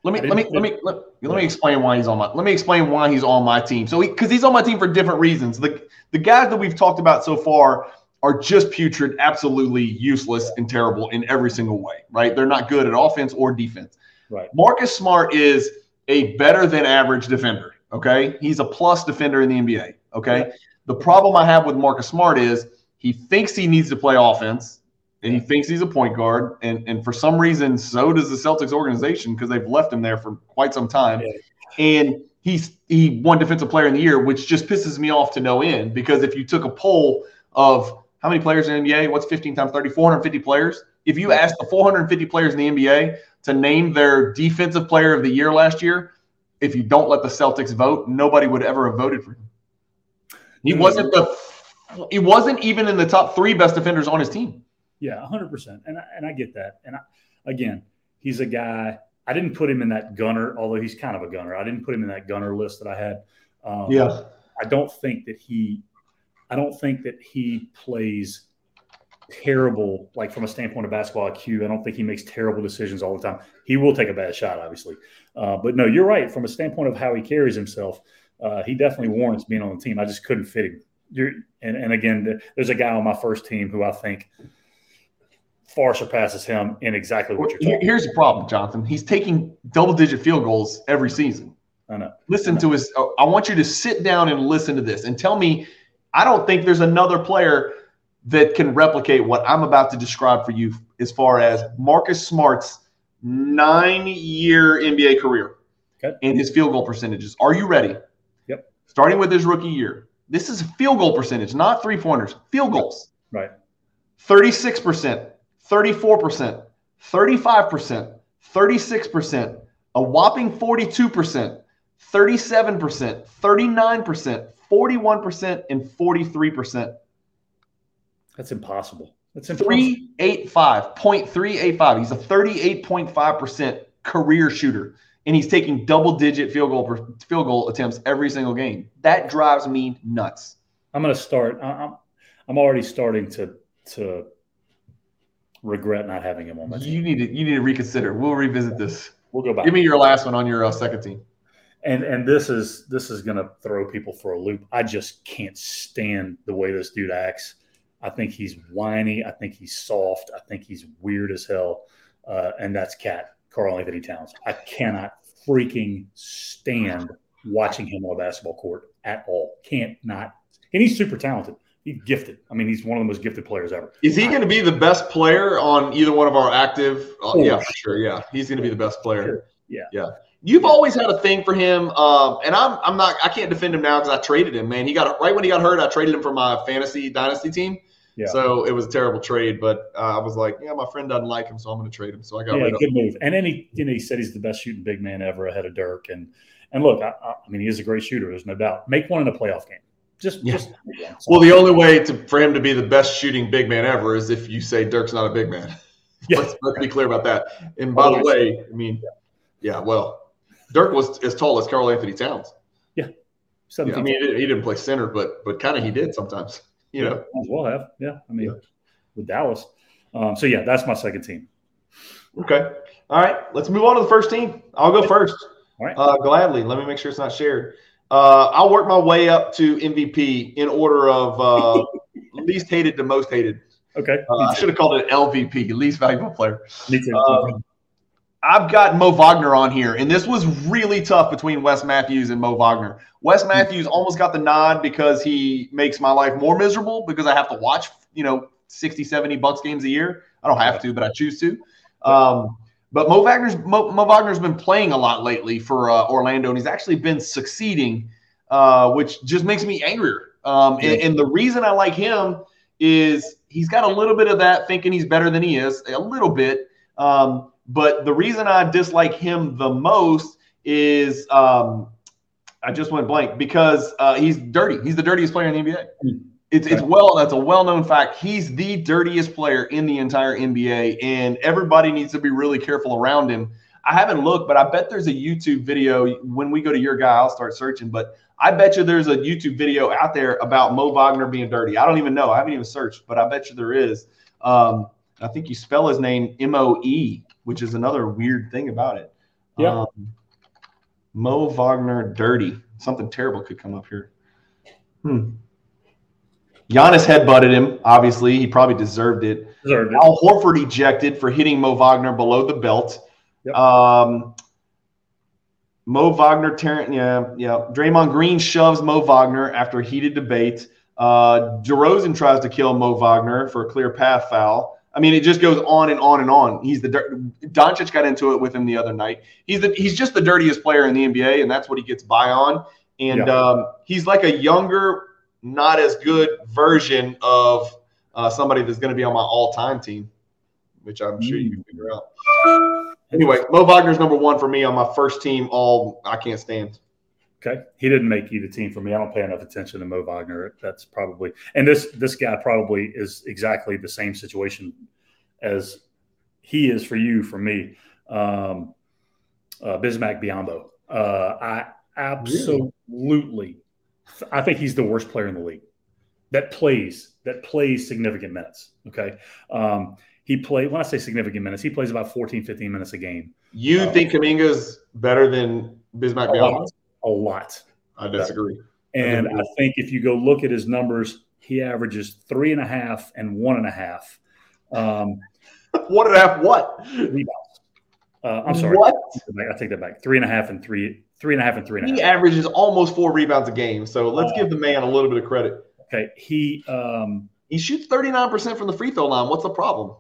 let me let me let me let, let, me explain why he's on my let me explain why he's on my team. So because he, he's on my team for different reasons. The the guys that we've talked about so far are just putrid, absolutely useless and terrible in every single way. Right? They're not good at offense or defense. Right. Marcus Smart is a better than average defender. Okay, he's a plus defender in the NBA. Okay. The problem I have with Marcus Smart is he thinks he needs to play offense and he thinks he's a point guard. And, and for some reason, so does the Celtics organization because they've left him there for quite some time. Yeah. And he's he won defensive player in the year, which just pisses me off to no end because if you took a poll of how many players in the NBA, what's 15 times 30, 450 players. If you ask the 450 players in the NBA to name their defensive player of the year last year, if you don't let the Celtics vote, nobody would ever have voted for him. He wasn't the he wasn't even in the top three best defenders on his team. Yeah, hundred percent, and I, and I get that. And I, again, he's a guy. I didn't put him in that gunner, although he's kind of a gunner. I didn't put him in that gunner list that I had. Um, yeah, I don't think that he. I don't think that he plays terrible, like from a standpoint of basketball IQ. I don't think he makes terrible decisions all the time. He will take a bad shot, obviously. Uh, but no, you're right. From a standpoint of how he carries himself, uh, he definitely warrants being on the team. I just couldn't fit him. You're, and, and again, there's a guy on my first team who I think far surpasses him in exactly what you're talking Here's about. the problem, Jonathan. He's taking double digit field goals every season. I know. Listen I know. to his. Uh, I want you to sit down and listen to this and tell me. I don't think there's another player that can replicate what I'm about to describe for you as far as Marcus Smart's nine year NBA career okay. and his field goal percentages. Are you ready? Yep. Starting with his rookie year. This is field goal percentage, not three pointers, field goals. Right. 36%, 34%, 35%, 36%, a whopping 42%, 37%, 39%, 41%, and 43%. That's impossible. That's impossible. 385, 0.385. He's a 38.5% career shooter, and he's taking double digit field goal per, field goal attempts every single game. That drives me nuts. I'm going to start. I'm, I'm already starting to to regret not having him on my team. You need to you need to reconsider. We'll revisit this. We'll go back. Give me your last one on your uh, second team. And and this is this is going to throw people for a loop. I just can't stand the way this dude acts. I think he's whiny. I think he's soft. I think he's weird as hell. Uh, and that's Cat Karl-Anthony Towns. I cannot freaking stand watching him on a basketball court at all. Can't not. And he's super talented he's gifted. I mean, he's one of the most gifted players ever. Is he going to be the best player on either one of our active? Uh, yeah, for sure. Yeah, he's going to be the best player. Sure. Yeah, yeah. You've yeah. always had a thing for him, um, and I'm I'm not I can't defend him now because I traded him. Man, he got right when he got hurt. I traded him for my fantasy dynasty team. Yeah. So it was a terrible trade, but uh, I was like, yeah, my friend doesn't like him, so I'm going to trade him. So I got yeah, good move. And then he, you know, he said he's the best shooting big man ever ahead of Dirk. And and look, I, I mean, he is a great shooter. There's no doubt. Make one in a playoff game. Just, yeah. just well, the only way to for him to be the best shooting big man ever is if you say Dirk's not a big man. Yeah. let's, let's be clear about that. And by the way, I mean, yeah, well, Dirk was as tall as Karl-Anthony Towns. Yeah, yeah I mean, he didn't, he didn't, play center, but but kind of he did sometimes. You yeah, know, as well have. Yeah, I mean, yeah. with Dallas. Um, so yeah, that's my second team. Okay. All right. Let's move on to the first team. I'll go first. All right. Uh, gladly. Let me make sure it's not shared. Uh, I'll work my way up to MVP in order of uh, least hated to most hated. Okay. Uh, I should have called it LVP, least valuable player. Me too. I've got Mo Wagner on here, and this was really tough between Wes Matthews and Mo Wagner. Wes. Matthews almost got the nod because he makes my life more miserable because I have to watch, you know, 60, 70 Bucks games a year. I don't have to, but I choose to. Um, but Mo Wagner's Mo, Mo, Wagner's been playing a lot lately for uh, Orlando, and he's actually been succeeding, uh, which just makes me angrier. Um, and, and the reason I like him is he's got a little bit of that thinking he's better than he is, a little bit. Um, but the reason I dislike him the most is um, I just went blank because uh, he's dirty. He's the dirtiest player in the NBA. It's, it's well that's a well known fact. He's the dirtiest player in the entire NBA, and everybody needs to be really careful around him. I haven't looked, but I bet there's a YouTube video. When we go to your guy, I'll start searching. But I bet you there's a YouTube video out there about Moe Wagner being dirty. I don't even know. I haven't even searched, but I bet you there is. Um, I think you spell his name M O E which is another weird thing about it. Yeah. Um, Moe Wagner dirty. Something terrible could come up here. Hmm. Giannis headbutted him. Obviously, he probably deserved it. Deserved it. Al Horford ejected for hitting Moe Wagner below the belt. Yep. Um, Moe Wagner, Terrence, yeah, yeah. Draymond Green shoves Moe Wagner after a heated debate. Uh, DeRozan tries to kill Moe Wagner for a clear path foul. I mean, it just goes on and on and on. He's the Doncic got into it with him the other night. He's the he's just the dirtiest player in the NBA, and that's what he gets by on. And yeah. um, he's like a younger, not as good version of uh, somebody that's going to be on my all-time team, which I'm sure you can figure out. Anyway, Moe Wagner's number one for me on my first team. All I can't stand. Okay, he didn't make you the team for me. I don't pay enough attention to Moe Wagner. That's probably and this this guy probably is exactly the same situation as he is for you for me. Um, uh, Bismack Biyombo. Uh, I absolutely, really? I think he's the worst player in the league that plays that plays significant minutes. Okay. Um, he played when I say significant minutes, he plays about 14, 15 minutes a game. You um, think Kuminga's better than Bismack Biyombo? A lot. I disagree. And I, I think if you go look at his numbers, he averages three and a half and one and a half. Um, one and a half what? Rebounds. Uh, I'm sorry. What? I take that back. Three and a half and three, three and a half and three and a half. He averages almost four rebounds a game. So let's uh, give the man a little bit of credit. Okay. He um, he shoots 39% from the free throw line. What's the problem?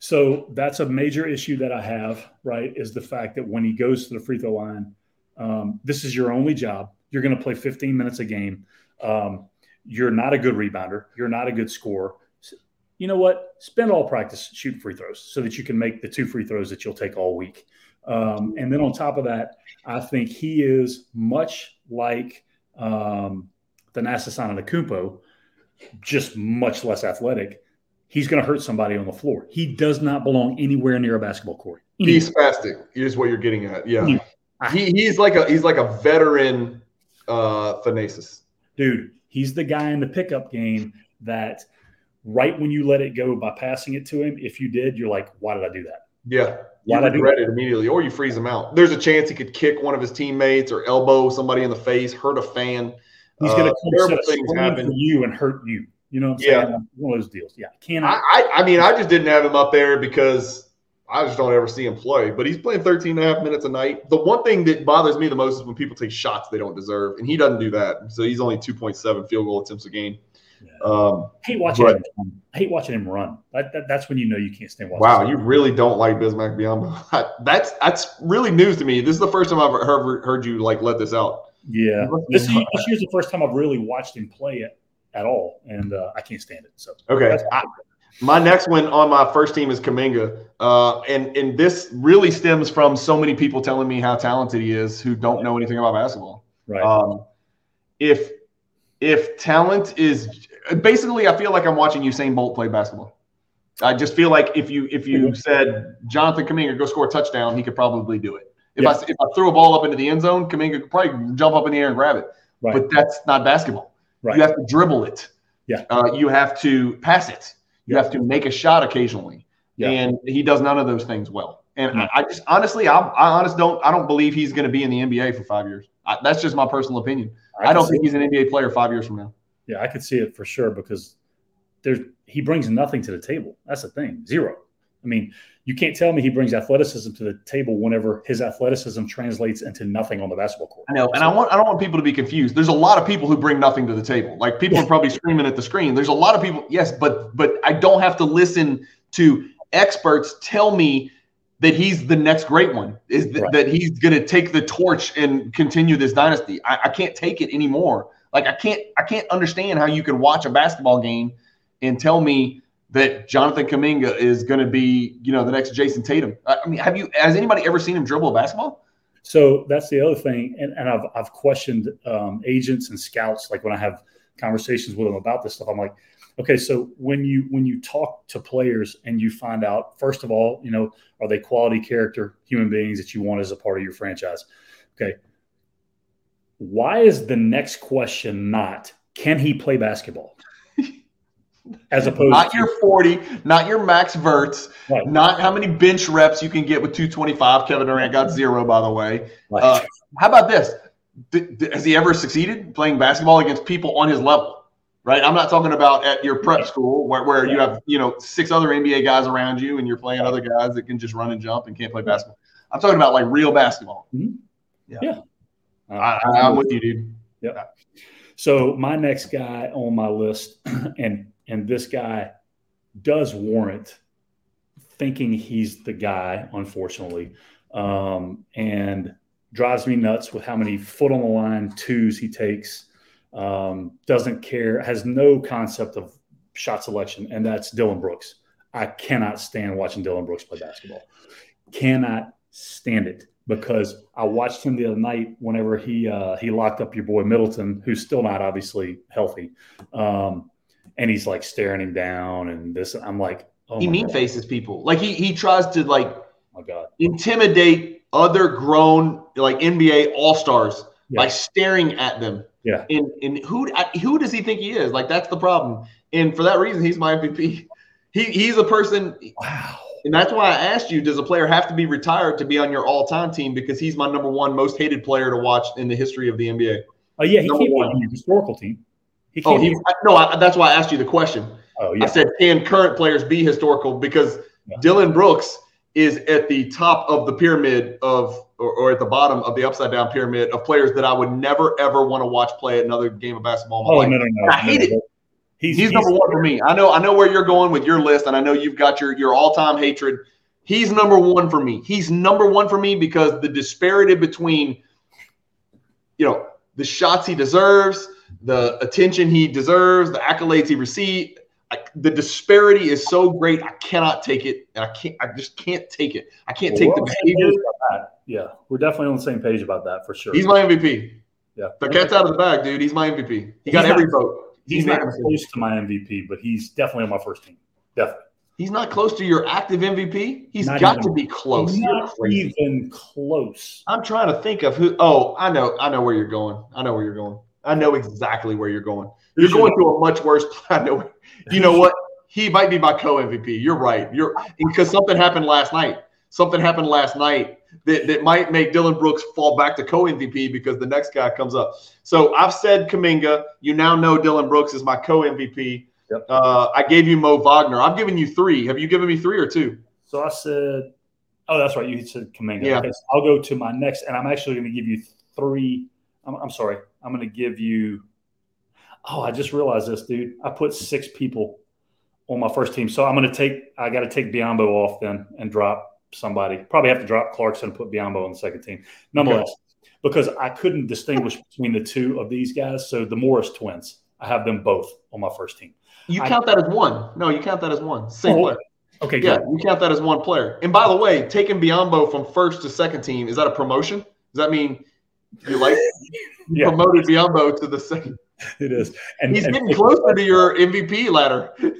So that's a major issue that I have, right? Is the fact that when he goes to the free throw line, um, this is your only job. You're going to play 15 minutes a game. Um, you're not a good rebounder. You're not a good scorer. You know what? Spend all practice shooting free throws so that you can make the two free throws that you'll take all week. Um, and then on top of that, I think he is much like um, Thanasis Antetokounmpo, just much less athletic. He's going to hurt somebody on the floor. He does not belong anywhere near a basketball court. Anywhere. He's spastic. Is what you're getting at. Yeah. He, he's like a he's like a veteran uh Thanasis. Dude, he's the guy in the pickup game that right when you let it go by passing it to him, if you did, you're like, why did I do that? Yeah. Why You regret it immediately, or you freeze him out. There's a chance he could kick one of his teammates or elbow somebody in the face, hurt a fan. He's going to uh, terrible things happen for you and hurt you. You know what I'm saying? Yeah. One of those deals. Yeah. Can I, I? I mean, I just didn't have him up there because I just don't ever see him play, but he's playing 13 and a half minutes a night. The one thing that bothers me the most is when people take shots they don't deserve, and he doesn't do that. So he's only 2.7 field goal attempts a game. Yeah. Um, I hate watching but, him. I hate watching him run. That, that, that's when you know you can't stand watching. Wow, you really don't like Bismack Biyombo. that's that's really news to me. This is the first time I've heard, heard you like let this out. Yeah, this, this year's the first time I've really watched him play it at all, and uh, I can't stand it. So okay, my next one on my first team is Kuminga, uh, and and this really stems from so many people telling me how talented he is who don't know anything about basketball. Right. Um, if if talent is basically, I feel like I'm watching Usain Bolt play basketball. I just feel like if you if you said Jonathan Kuminga go score a touchdown, he could probably do it. If yeah. I if I threw a ball up into the end zone, Kuminga could probably jump up in the air and grab it. Right. But that's not basketball. Right. You have to dribble it. Yeah. Uh, you have to pass it. You have to make a shot occasionally, yeah. and he does none of those things well. And I, I just honestly, I, I honestly don't, I don't believe he's going to be in the NBA for five years. I, that's just my personal opinion. I, I don't think he's an NBA player five years from now. Yeah, I could see it for sure because there's he brings nothing to the table. That's the thing, zero. I mean, you can't tell me he brings athleticism to the table whenever his athleticism translates into nothing on the basketball court. I know, and I want I don't want people to be confused. There's a lot of people who bring nothing to the table. Like people are probably screaming at the screen. There's a lot of people, yes, but but I don't have to listen to experts tell me that he's the next great one. Is th- right. that he's going to take the torch and continue this dynasty? I, I can't take it anymore. Like I can't I can't understand how you can watch a basketball game and tell me that Jonathan Kuminga is going to be, you know, the next Jayson Tatum. I mean, have you has anybody ever seen him dribble a basketball? So that's the other thing, and, and I've I've questioned um, agents and scouts like when I have conversations with them about this stuff. I'm like, okay, so when you when you talk to players and you find out, first of all, you know, are they quality character human beings that you want as a part of your franchise? Okay, why is the next question not can he play basketball? As opposed not to, your 40, not your max verts, right. not how many bench reps you can get with 225. Kevin Durant got zero, by the way. Right. Uh, how about this? has he ever succeeded playing basketball against people on his level? Right. I'm not talking about at your prep school where, where you have, you know, six other NBA guys around you and you're playing other guys that can just run and jump and can't play basketball. I'm talking about like real basketball. Mm-hmm. Yeah. yeah. I, I'm with you, dude. Yeah. So my next guy on my list, and and this guy does warrant thinking he's the guy, unfortunately, um, and drives me nuts with how many foot on the line twos he takes. Um, doesn't care, has no concept of shot selection, and that's Dillon Brooks. I cannot stand watching Dillon Brooks play basketball. Cannot stand it because I watched him the other night whenever he uh, he locked up your boy Middleton, who's still not obviously healthy. Um, and he's like staring him down and this i'm like oh he mean God. faces people like he he tries to like oh my god intimidate other grown like nba all-stars yeah. by staring at them yeah and and who who does he think he is like that's the problem and for that reason he's my mvp he he's a person wow and that's why I asked you, does a player have to be retired to be on your all-time team? Because he's my number one most hated player to watch in the history of the NBA. Oh yeah, he number can't one. be on your historical team. He oh, he, no, I, that's why I asked you the question. Oh, yeah. I said, can current players be historical? Because yeah. Dillon Brooks is at the top of the pyramid of, or, or, at the bottom of the upside down pyramid of players that I would never ever want to watch play another game of basketball. oh, life. no, no, no. I hate no, it. He's, he's, he's, number one for me. I know, I know where you're going with your list, and I know you've got your your all time hatred. He's number one for me. He's number one for me because the disparity between, you know, the shots he deserves, the attention he deserves, the accolades he received. I, the disparity is so great. I cannot take it, and I can't. I just can't take it. I can't well, take the behavior. Yeah, we're definitely on the same page about that for sure. He's my MVP. Yeah, the cat's out of the bag, dude. He's my MVP. He got every vote. He's, he's not close to my MVP, but he's definitely on my first team. Definitely. He's not close to your active MVP. He's not got even, to be close. Not even close. I'm trying to think of who. Oh, I know. I know where you're going. I know where you're going. I know exactly where you're going. You're going to a much worse. I know. You know what? He might be my co MVP. You're right. You're because something happened last night. Something happened last night that, that might make Dillon Brooks fall back to co MVP because the next guy comes up. So I've said Kuminga. You now know Dillon Brooks is my co MVP. Yep. Uh, I gave you Moe Wagner. I've given you three. Have you given me three or two? So I said, oh, that's right. You said Kuminga. Yeah. Okay, so I'll go to my next, and I'm actually going to give you three. I'm, I'm sorry. I'm going to give you. Oh, I just realized this, dude. I put six people on my first team, so I'm going to take. I got to take Biyombo off then and drop somebody. Probably have to drop Clarkson and put Biyombo on the second team. Nonetheless, okay. because I couldn't distinguish between the two of these guys, so the Morris twins, I have them both on my first team. You count I, that as one? No, you count that as one. Same oh, player. Okay, yeah, good. you count that as one player. And by the way, taking Biyombo from first to second team is that a promotion? Does that mean you like yeah. promoted Biyombo to the second. It is, and he's and getting closer to your MVP ladder.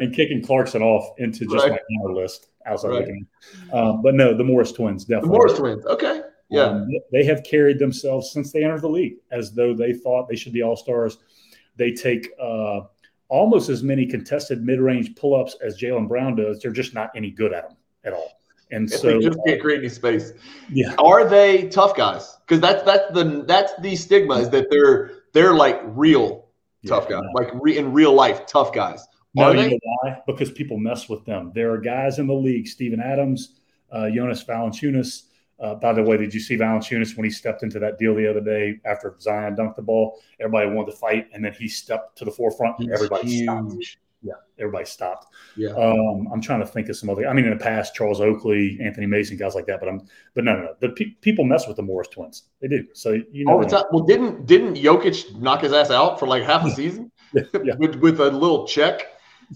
and kicking Clarkson off into just right. my list outside right. the game. Um, but no, the Morris twins definitely. The Morris twins, okay, yeah. Um, they have carried themselves since they entered the league as though they thought they should be all stars. They take uh, almost as many contested mid range pull ups as Jaylen Brown does. They're just not any good at them at all. And if so they just can't create any space. Yeah. Are they tough guys? Because that's that's the that's the stigma is that they're they're like real tough yeah, guys, like re, in real life tough guys. No, you know why? Because people mess with them. There are guys in the league, Steven Adams, uh, Jonas Valanciunas. Uh, by the way, did you see Valanciunas when he stepped into that deal the other day after Zion dunked the ball? Everybody wanted to fight, and then he stepped to the forefront. And everybody huge. stopped. Yeah, everybody stopped. Yeah. Um, I'm trying to think of some other. I mean, in the past, Charles Oakley, Anthony Mason, guys like that. But I'm, but no, no, no. The pe- people mess with the Morris twins. They do. So you know. Oh, well, didn't didn't Jokic knock his ass out for like half a season yeah. with with a little check?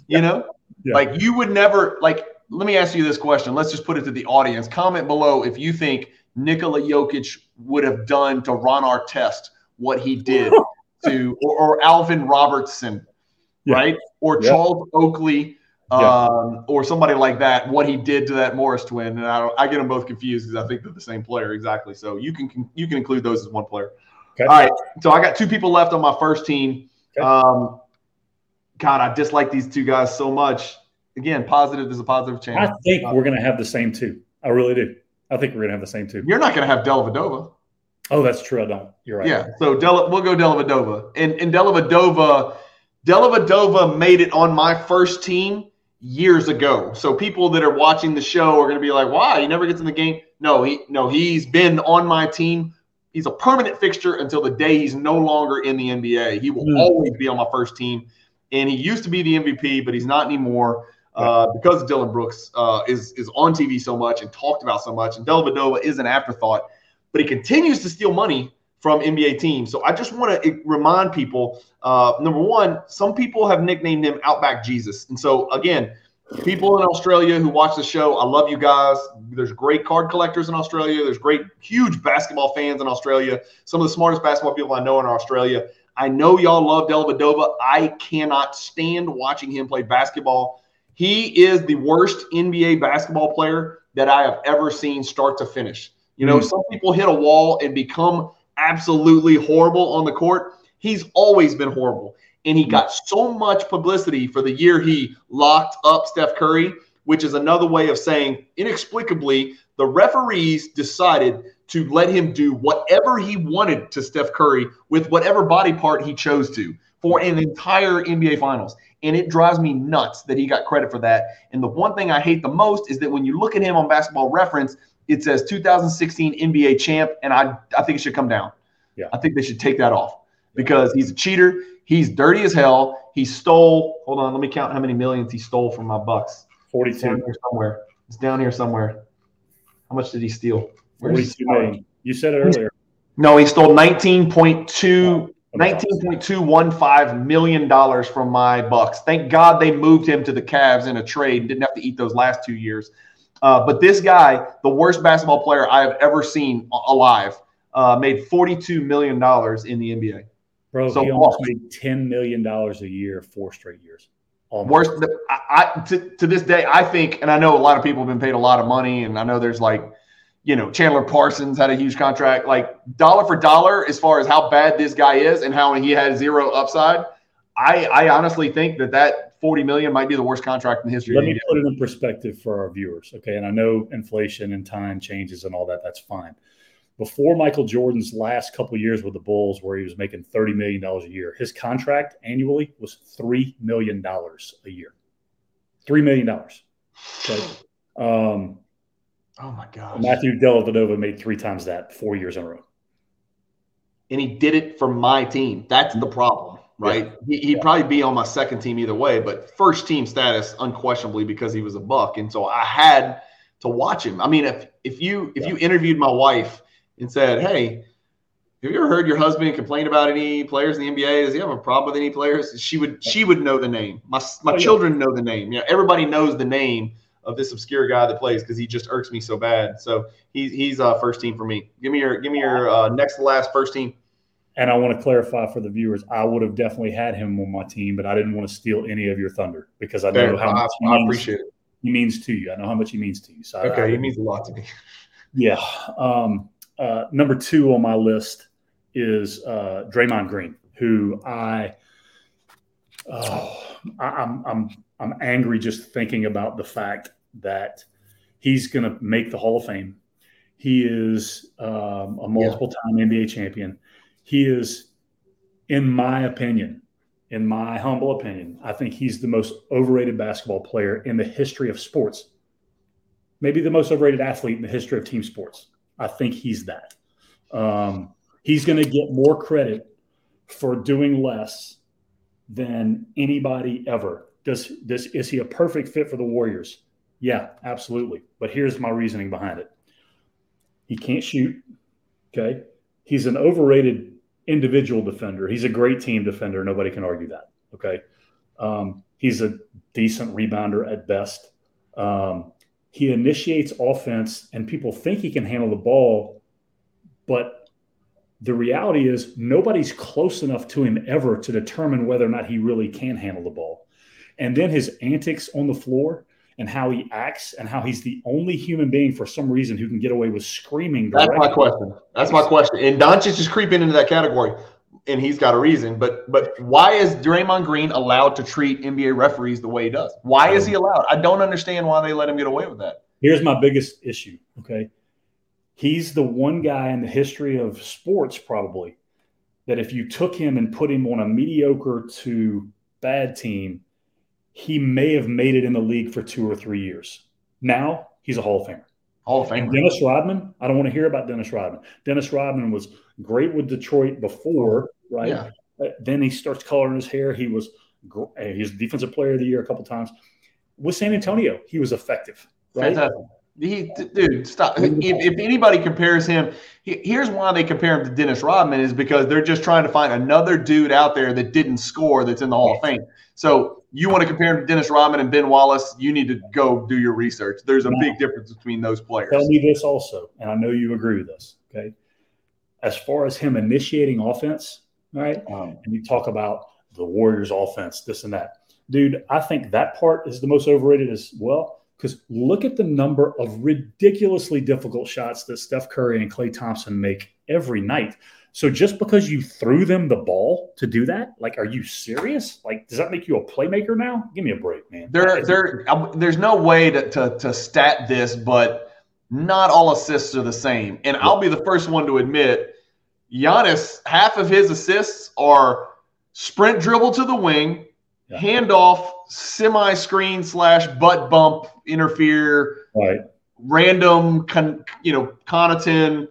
You know, yeah. like you would never like. Let me ask you this question. Let's just put it to the audience. Comment below if you think Nikola Jokic would have done to Ron Artest what he did to, or, or Alvin Robertson, yeah. right? Or Charles Oakley, um, or somebody like that, what he did to that Morris twin. And I, I get them both confused because I think they're the same player exactly. So you can you can include those as one player. Okay. All right. So I got two people left on my first team. Okay. Um, God, I dislike these two guys so much. Again, positive is a positive change. I think we're going to have the same two. I really do. I think we're going to have the same two. You're not going to have Dellavedova. Oh, that's true. I don't. You're right. Yeah. So Della, we'll go Dellavedova. And, and Dellavedova, Dellavedova made it on my first team years ago. So people that are watching the show are going to be like, "Why? He never gets in the game." No, he no, he's been on my team. He's a permanent fixture until the day he's no longer in the NBA. He will mm. always be on my first team and he used to be the MVP, but he's not anymore uh, because Dillon Brooks uh, is is on TV so much and talked about so much. And Dellavedova is an afterthought, but he continues to steal money from NBA teams. So I just want to remind people: uh, number one, some people have nicknamed him Outback Jesus, and so again. People in Australia who watch the show, I love you guys. There's great card collectors in Australia. There's great, huge basketball fans in Australia. Some of the smartest basketball people I know in Australia. I know y'all love Dellavedova. I cannot stand watching him play basketball. He is the worst NBA basketball player that I have ever seen start to finish. You know, mm. some people hit a wall and become absolutely horrible on the court. He's always been horrible. And he mm. got so much publicity for the year he locked up Steph Curry, which is another way of saying inexplicably, the referees decided to let him do whatever he wanted to Steph Curry with whatever body part he chose to for an entire NBA Finals. And it drives me nuts that he got credit for that. And the one thing I hate the most is that when you look at him on basketball reference, it says 2016 NBA champ, and I, I think it should come down. Yeah. I think they should take that off because he's a cheater. He's dirty as hell. He stole, hold on, let me count how many millions he stole from my Bucks. 42. somewhere. It's down here somewhere. How much did he steal? 42 million. You said it earlier. No, he stole 19.2 $19.215 million from my Bucks. Thank God they moved him to the Cavs in a trade and didn't have to eat those last two years. Uh, but this guy, the worst basketball player I have ever seen alive, uh, made $42 million in the NBA. Bro, so he almost made $10 million a year, four straight years. Almost. Worst, I, I to, to this day, I think, and I know a lot of people have been paid a lot of money, and I know there's like – you know, Chandler Parsons had a huge contract. Like dollar for dollar, as far as how bad this guy is and how he had zero upside, I, I honestly think that that 40 million might be the worst contract in history. Let me put it in perspective for our viewers. Okay. And I know inflation and time changes and all that. That's fine. Before Michael Jordan's last couple years with the Bulls, where he was making $30 million a year, his contract annually was $3 million a year. $3 million. Okay. Um, Oh my God. Matthew Dellavedova made three times that four years in a row. And he did it for my team. That's the problem, right? Yeah. He, would yeah. probably be on my second team either way, but first team status unquestionably because he was a buck. And so I had to watch him. I mean, if if you if yeah. you interviewed my wife and said, Hey, have you ever heard your husband complain about any players in the NBA? Does he have a problem with any players? She would she would know the name. My my oh, children know the name. Yeah, everybody knows the name of this obscure guy that plays because he just irks me so bad. So he's he's uh, first team for me. Give me your give me your uh, next to last first team. And I want to clarify for the viewers, I would have definitely had him on my team, but I didn't want to steal any of your thunder because I know how much I, I appreciate it. He means to you. I know how much he means to you. So okay, I, he means a lot to me. Yeah. Um, uh, number two on my list is uh, Draymond Green, who I, oh, I, I'm I'm I'm angry just thinking about the fact that he's going to make the Hall of Fame. He is um, a multiple time yeah. NBA champion. He is, in my opinion, in my humble opinion, I think he's the most overrated basketball player in the history of sports. Maybe the most overrated athlete in the history of team sports. I think he's that. Um, he's going to get more credit for doing less than anybody ever. Does this is he a perfect fit for the Warriors? Yeah, absolutely. But here's my reasoning behind it. He can't shoot. Okay. He's an overrated individual defender. He's a great team defender. Nobody can argue that. Okay. Um, he's a decent rebounder at best. Um, he initiates offense, and people think he can handle the ball, but the reality is nobody's close enough to him ever to determine whether or not he really can handle the ball. And then his antics on the floor and how he acts and how he's the only human being for some reason who can get away with screaming. That's my question. That's my question. And Doncic is just creeping into that category, and he's got a reason. But but why is Draymond Green allowed to treat NBA referees the way he does? Why is he allowed? I don't understand why they let him get away with that. Here's my biggest issue. Okay, he's the one guy in the history of sports probably that if you took him and put him on a mediocre to bad team he may have made it in the league for two or three years. Now he's a Hall of Famer. Hall of Famer. Dennis Rodman. I don't want to hear about Dennis Rodman. Dennis Rodman was great with Detroit before, right? Yeah. Uh, then he starts coloring his hair. He was uh, he was defensive player of the year a couple times. With San Antonio, he was effective. Right? Fantastic. He, dude, stop. If, if, anybody compares him, here's why they compare him to Dennis Rodman is because they're just trying to find another dude out there that didn't score that's in the Hall of Fame. So you want to compare him to Dennis Rodman and Ben Wallace, you need to go do your research. There's a now, big difference between those players. Tell me this also, and I know you agree with this. Okay. As far as him initiating offense, right? Um, and you talk about the Warriors offense, this and that. Dude, I think that part is the most overrated as well because look at the number of ridiculously difficult shots that Steph Curry and Klay Thompson make every night. So just because you threw them the ball to do that, like, are you serious? Like, does that make you a playmaker now? Give me a break, man. There, there, there's no way to, to, to stat this, but not all assists are the same. And I'll be the first one to admit, Giannis, half of his assists are sprint dribble to the wing, yeah. handoff, semi screen slash butt bump, interfere, right. random, con, you know, Connaughton,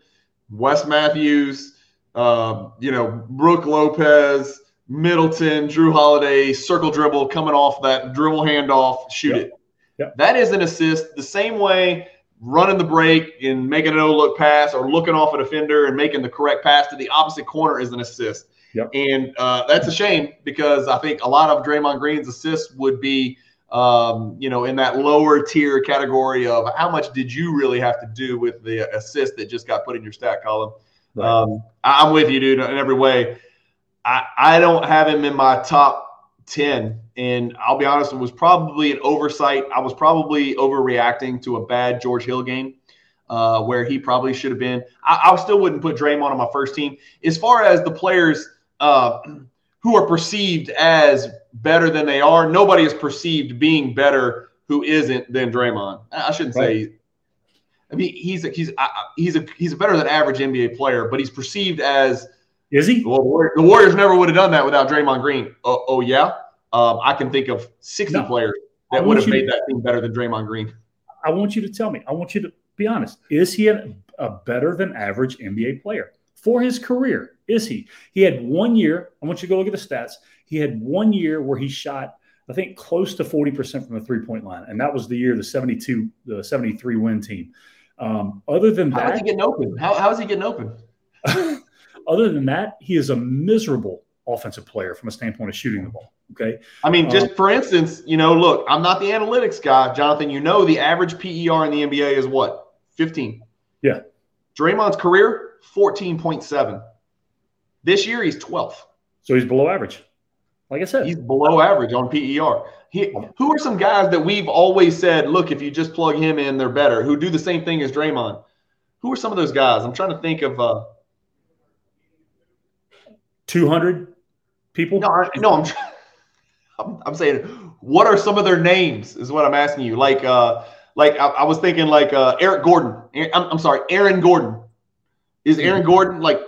Wes Matthews, uh, you know, Brook Lopez, Middleton, Jrue Holiday, circle dribble coming off that dribble handoff, shoot yep. it. Yep. That is an assist the same way running the break and making a no look pass or looking off a defender and making the correct pass to the opposite corner is an assist. Yep. And uh, that's a shame because I think a lot of Draymond Green's assists would be, um, you know, in that lower tier category of how much did you really have to do with the assist that just got put in your stat column. Right. Um, I'm with you, dude, in every way. I, I don't have him in my top 10. And I'll be honest, it was probably an oversight. I was probably overreacting to a bad George Hill game uh, where he probably should have been. I, I still wouldn't put Draymond on my first team. As far as the players – uh, who are perceived as better than they are. Nobody is perceived being better who isn't than Draymond. I shouldn't right. say. I mean, he's a, he's a, he's a he's a better than average NBA player, but he's perceived as is he? Well, the Warriors never would have done that without Draymond Green. Oh, oh yeah, um, I can think of sixty no, players that would have made to, that team better than Draymond Green. I want you to tell me. I want you to be honest. Is he a, a better than average NBA player for his career? Is he? He had one year. I want you to go look at the stats. He had one year where he shot, I think, close to 40% from the three point line. And that was the year the 72, the 73 win team. Um, other than that, how is he getting open? How, how is he getting open? other than that, he is a miserable offensive player from a standpoint of shooting the ball. Okay. I mean, just um, for instance, you know, look, I'm not the analytics guy, Jonathan. You know, the average PER in the NBA is what? 15. Yeah. Draymond's career, 14.7. This year, he's 12th. So he's below average. Like I said, he's below average on PER. He, who are some guys that we've always said, look, if you just plug him in, they're better, who do the same thing as Draymond? Who are some of those guys? I'm trying to think of. Uh, 200 people? No, I, no I'm, I'm, I'm saying, what are some of their names? Is what I'm asking you. Like, uh, like I, I was thinking, like uh, Eric Gordon. I'm, I'm sorry, Aaron Gordon. Is Aaron Gordon like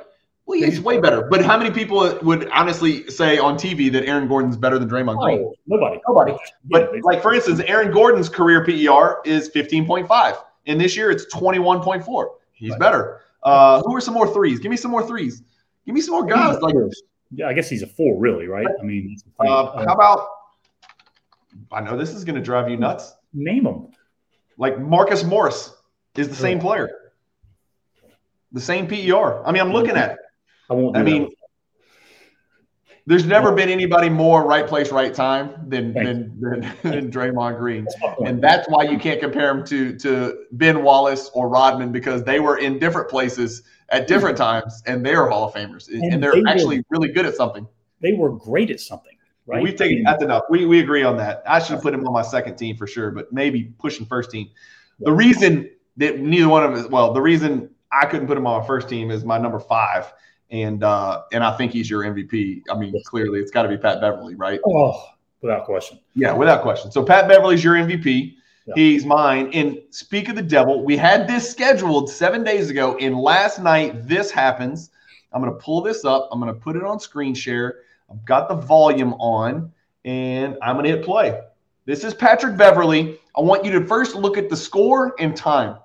Well, he's way better. But how many people would honestly say on TV that Aaron Gordon's better than Draymond Green? Oh, nobody. Nobody. But like for instance, Aaron Gordon's career PER is 15.5. And this year it's 21.4. He's right. better. Uh, who are some more threes? Give me some more threes. Give me some more guys. Like yeah, I guess he's a four, really, right? I mean, uh, how about? I know this is going to drive you nuts. Name them. Like Marcus Morris is the same player, the same PER. I mean, I'm looking at it. I won't. I mean, there's never been anybody more right place, right time than than, than, than Draymond Green, and that's why you can't compare him to to Ben Wallace or Rodman because they were in different places at different times, and they're Hall of Famers, and, and they're they actually were, really good at something. They were great at something, right? We've taken that's enough. We we agree on that. I should have put him on my second team for sure, but maybe pushing first team. The reason that neither one of us, well, the reason I couldn't put him on my first team is my number five and uh, and I think he's your MVP. I mean, clearly it's got to be Pat Beverley, right? Oh, without question. Yeah, without question. So Pat Beverley's your MVP. Yeah. He's mine. And speak of the devil, we had this scheduled seven days ago, and last night this happens. I'm going to pull this up. I'm going to put it on screen share. I've got the volume on, and I'm going to hit play. This is Patrick Beverley. I want you to first look at the score and time.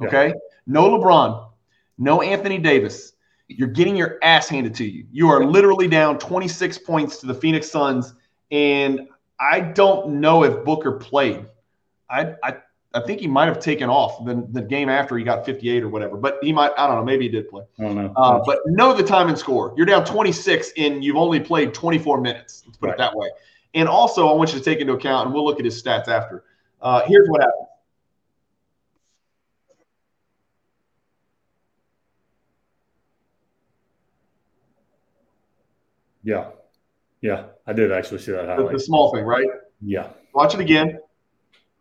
Okay. Yeah. No LeBron, no Anthony Davis, you're getting your ass handed to you. You are literally down 26 points to the Phoenix Suns, and I don't know if Booker played. I I, I think he might have taken off the, the game after he got 58 or whatever, but he might. I don't know. Maybe he did play. I don't know. Uh, but know the time and score. You're down 26, and you've only played 24 minutes. Let's put right. it that way. And also, I want you to take into account, and we'll look at his stats after. Uh, here's what happened. Yeah. Yeah. I did actually see that highlight. The, the small thing, right? Yeah. Watch it again.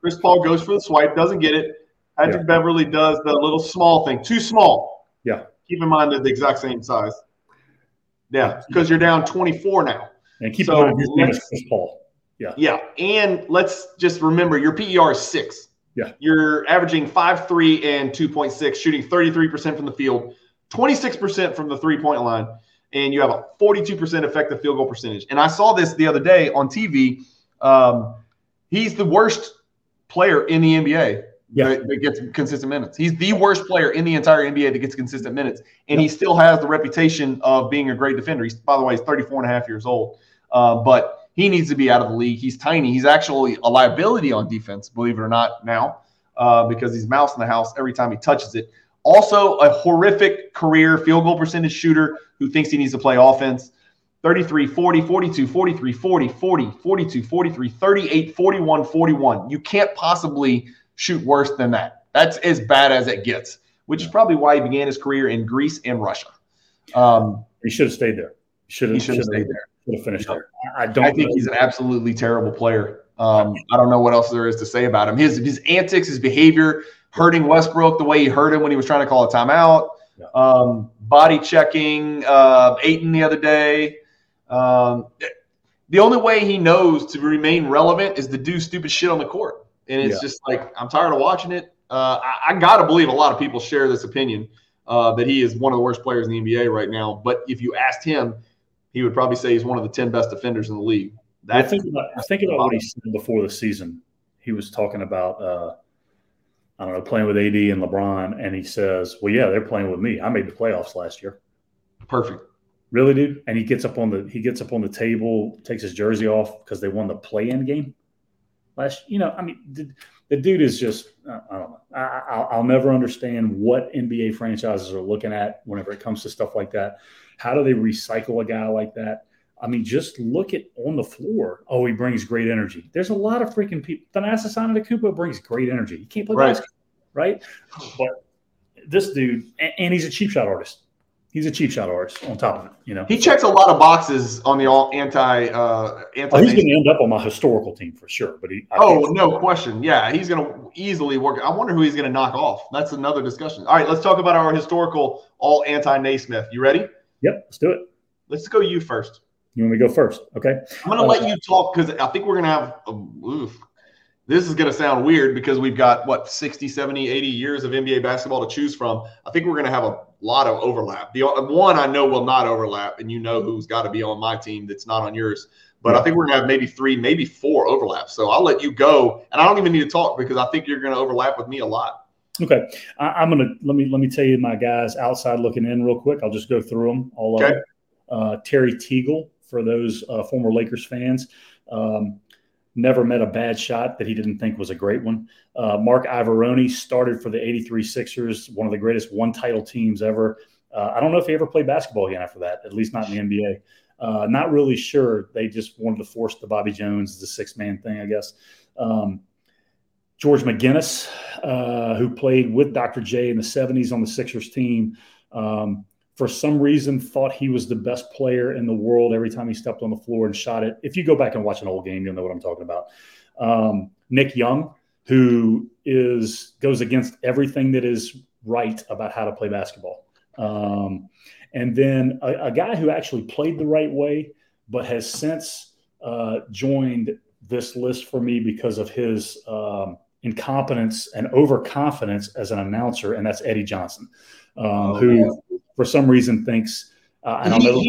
Chris Paul goes for the swipe, doesn't get it. Patrick yeah. Beverley does the little small thing. Too small. Yeah. Keep in mind they're the exact same size. Yeah, because you're down 24 now. And keep so in mind his name is Chris Paul. Yeah. Yeah. And let's just remember your PER is six. Yeah. You're averaging five, three, and 2.6, shooting 33% from the field, 26% from the three point line and you have a 42% effective field goal percentage. And I saw this the other day on TV. Um, he's the worst player in the NBA yeah. that, that, gets consistent minutes. He's the worst player in the entire NBA that gets consistent minutes. And he still has the reputation of being a great defender. He's, by the way, he's 34 and a half years old. Uh, but he needs to be out of the league. He's tiny. He's actually a liability on defense, believe it or not, now, uh, because he's mouse in the house every time he touches it. Also, a horrific career field goal percentage shooter who thinks he needs to play offense. 33, 40, 42, 43, 40, 40, 42, 43, 38, 41, 41. You can't possibly shoot worse than that. That's as bad as it gets, which is probably why he began his career in Greece and Russia. Um, he should have stayed there. Should have stayed there. Should have finished there. I don't. I think know. he's an absolutely terrible player. Um, I don't know what else there is to say about him. His his antics, his behavior, hurting Westbrook the way he hurt him when he was trying to call a timeout. Um, body checking uh, Ayton the other day. Um, the only way he knows to remain relevant is to do stupid shit on the court. And it's yeah. just like, I'm tired of watching it. Uh, I, I got to believe a lot of people share this opinion uh, that he is one of the worst players in the NBA right now. But if you asked him, he would probably say he's one of the 10 best defenders in the league. That's, I think about, I think about what he said before the season. He was talking about uh, I don't know, playing with AD and LeBron, and he says, "Well, yeah, they're playing with me. I made the playoffs last year." Perfect. Really, dude? And he gets up on the he gets up on the table, takes his jersey off because they won the play-in game last. You know, I mean, the, the dude is just I don't know. I, will never understand what NBA franchises are looking at whenever it comes to stuff like that. How do they recycle a guy like that? I mean, just look at on the floor. Oh, he brings great energy. There's a lot of freaking people. Thanasis Antetokounmpo brings great energy. He can't play right. basketball, right? But this dude, and he's a cheap shot artist. He's a cheap shot artist on top of it. You know, he checks a lot of boxes on the all anti uh, anti. Oh, he's going to end up on my historical team for sure. But he. I oh no question. Yeah, he's going to easily work. I wonder who he's going to knock off. That's another discussion. All right, let's talk about our historical all anti Naismith. You ready? Yep, let's do it. Let's go you first. You want me to go first? Okay. I'm going to uh, let you talk because I think we're going to have. A, oof. This is going to sound weird because we've got what 60 70 80 years of nba basketball to choose from. I think we're going to have a lot of overlap. The one i know will not overlap and you know who's got to be on my team that's not on yours. But i think we're going to have maybe three maybe four overlaps. So i'll let you go and i don't even need to talk because i think you're going to overlap with me a lot. Okay. I, am going to let me let me tell you my guys outside looking in real quick. I'll just go through them all okay. Uh, terry teagle for those uh, former lakers fans. Um, never met a bad shot that he didn't think was a great one. Uh, Marc Iavaroni started for the 83 Sixers, one of the greatest one title teams ever. Uh, I don't know if he ever played basketball again after that, at least not in the NBA. Uh, not really sure. They just wanted to force the Bobby Jones, the six man thing, I guess. Um, George McGinnis, uh, who played with Dr. J in the 70s on the Sixers team. Um, for some reason thought he was the best player in the world every time he stepped on the floor and shot it. If you go back and watch an old game, you'll know what I'm talking about. Um, Nick Young, who is goes against everything that is right about how to play basketball. Um, and then a, a, guy who actually played the right way, but has since uh, joined this list for me because of his um, incompetence and overconfidence as an announcer, and that's Eddie Johnson, um, oh, who for some reason thinks uh, I don't know.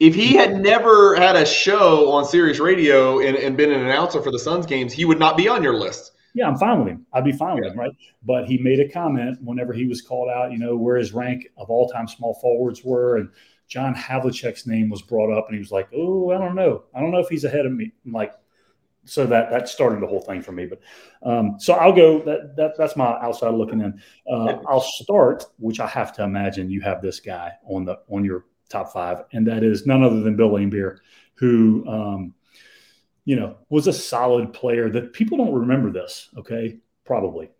If he had never had a show on Sirius Radio and, and, been an announcer for the Suns games, he would not be on your list. Yeah, I'm fine with him. I'd be fine with him, right? But he made a comment whenever he was called out, you know, where his rank of all time small forwards were. And John Havlicek's name was brought up, and he was like, oh, I don't know. I don't know if he's ahead of me. I'm like, so that that started the whole thing for me. But um, so I'll go. That, that that's my outside looking in. Uh, I'll start, which I have to imagine you have this guy on the on your top five, and that is none other than Bill Laimbeer, who um, you know was a solid player. That people don't remember this. Okay, probably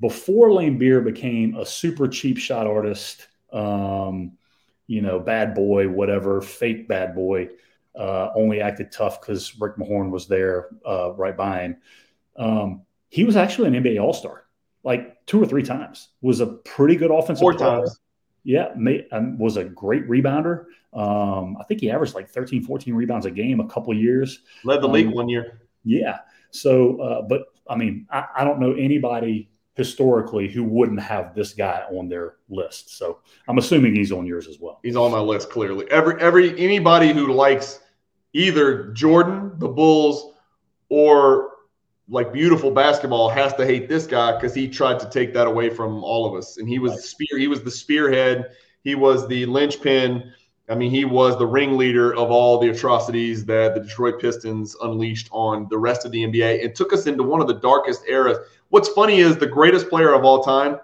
before Laimbeer became a super cheap shot artist. Um, you know, bad boy, whatever, fake bad boy uh, only acted tough because Rick Mahorn was there uh, right by him. Um, he was actually an NBA All Star, like two or three times. Was a pretty good offensive. Four player. times. Yeah, um, was a great rebounder. Um, I think he averaged like 13, 14 rebounds a game a couple years. Led the league um, one year. Yeah. So, uh, but I mean, I, I don't know anybody historically who wouldn't have this guy on their list. So I'm assuming he's on yours as well. He's on my list clearly. Every every anybody who likes either Jordan, the Bulls, or like beautiful basketball has to hate this guy because he tried to take that away from all of us. And he was right. spear, he was the spearhead, he was the linchpin. I mean, he was the ringleader of all the atrocities that the Detroit Pistons unleashed on the rest of the NBA and took us into one of the darkest eras. What's funny is the greatest player of all time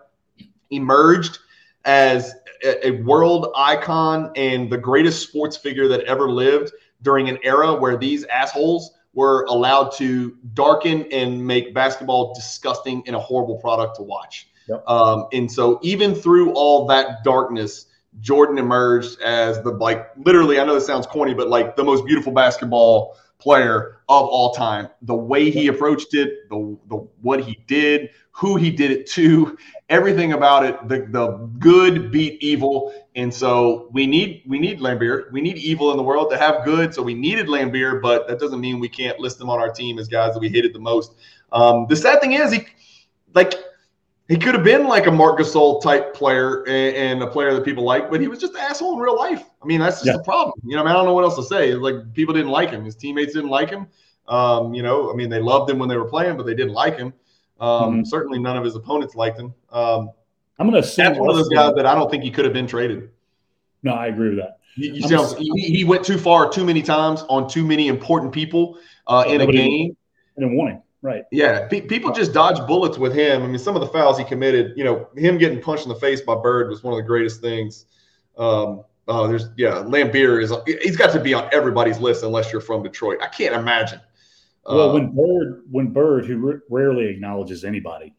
emerged as a, world icon and the greatest sports figure that ever lived during an era where these assholes were allowed to darken and make basketball disgusting and a horrible product to watch. Yep. Um, and so, even through all that darkness, Jordan emerged as the like literally. I know this sounds corny, but like the most beautiful basketball player of all time. The way he approached it, the, the what he did, who he did it to, everything about it. The the good beat evil, and so we need we need Laimbeer. We need evil in the world to have good. So we needed Laimbeer, but that doesn't mean we can't list them on our team as guys that we hated the most. Um, the sad thing is, he like he could have been like a Marc Gasol type player and, and, a player that people like, but he was just an asshole in real life. I mean, that's just yeah. the problem. You know, I, mean, I don't know what else to say. Like people didn't like him. His teammates didn't like him. Um, you know, I mean, they loved him when they were playing, but they didn't like him. Um, mm-hmm. Certainly, none of his opponents liked him. Um, I'm going to assume that's one of those guys that I don't think he could have been traded. No, I agree with that. You, you he, he, went too far too many times on too many important people uh, in a game. And in a warning. Right. Yeah. Pe- people just dodge bullets with him. I mean, some of the fouls he committed, you know, him getting punched in the face by Bird was one of the greatest things. Um, uh, there's, yeah, Laimbeer is, he's got to be on everybody's list unless you're from Detroit. I can't imagine. Well, uh, when Bird, when Bird, who r- rarely acknowledges anybody,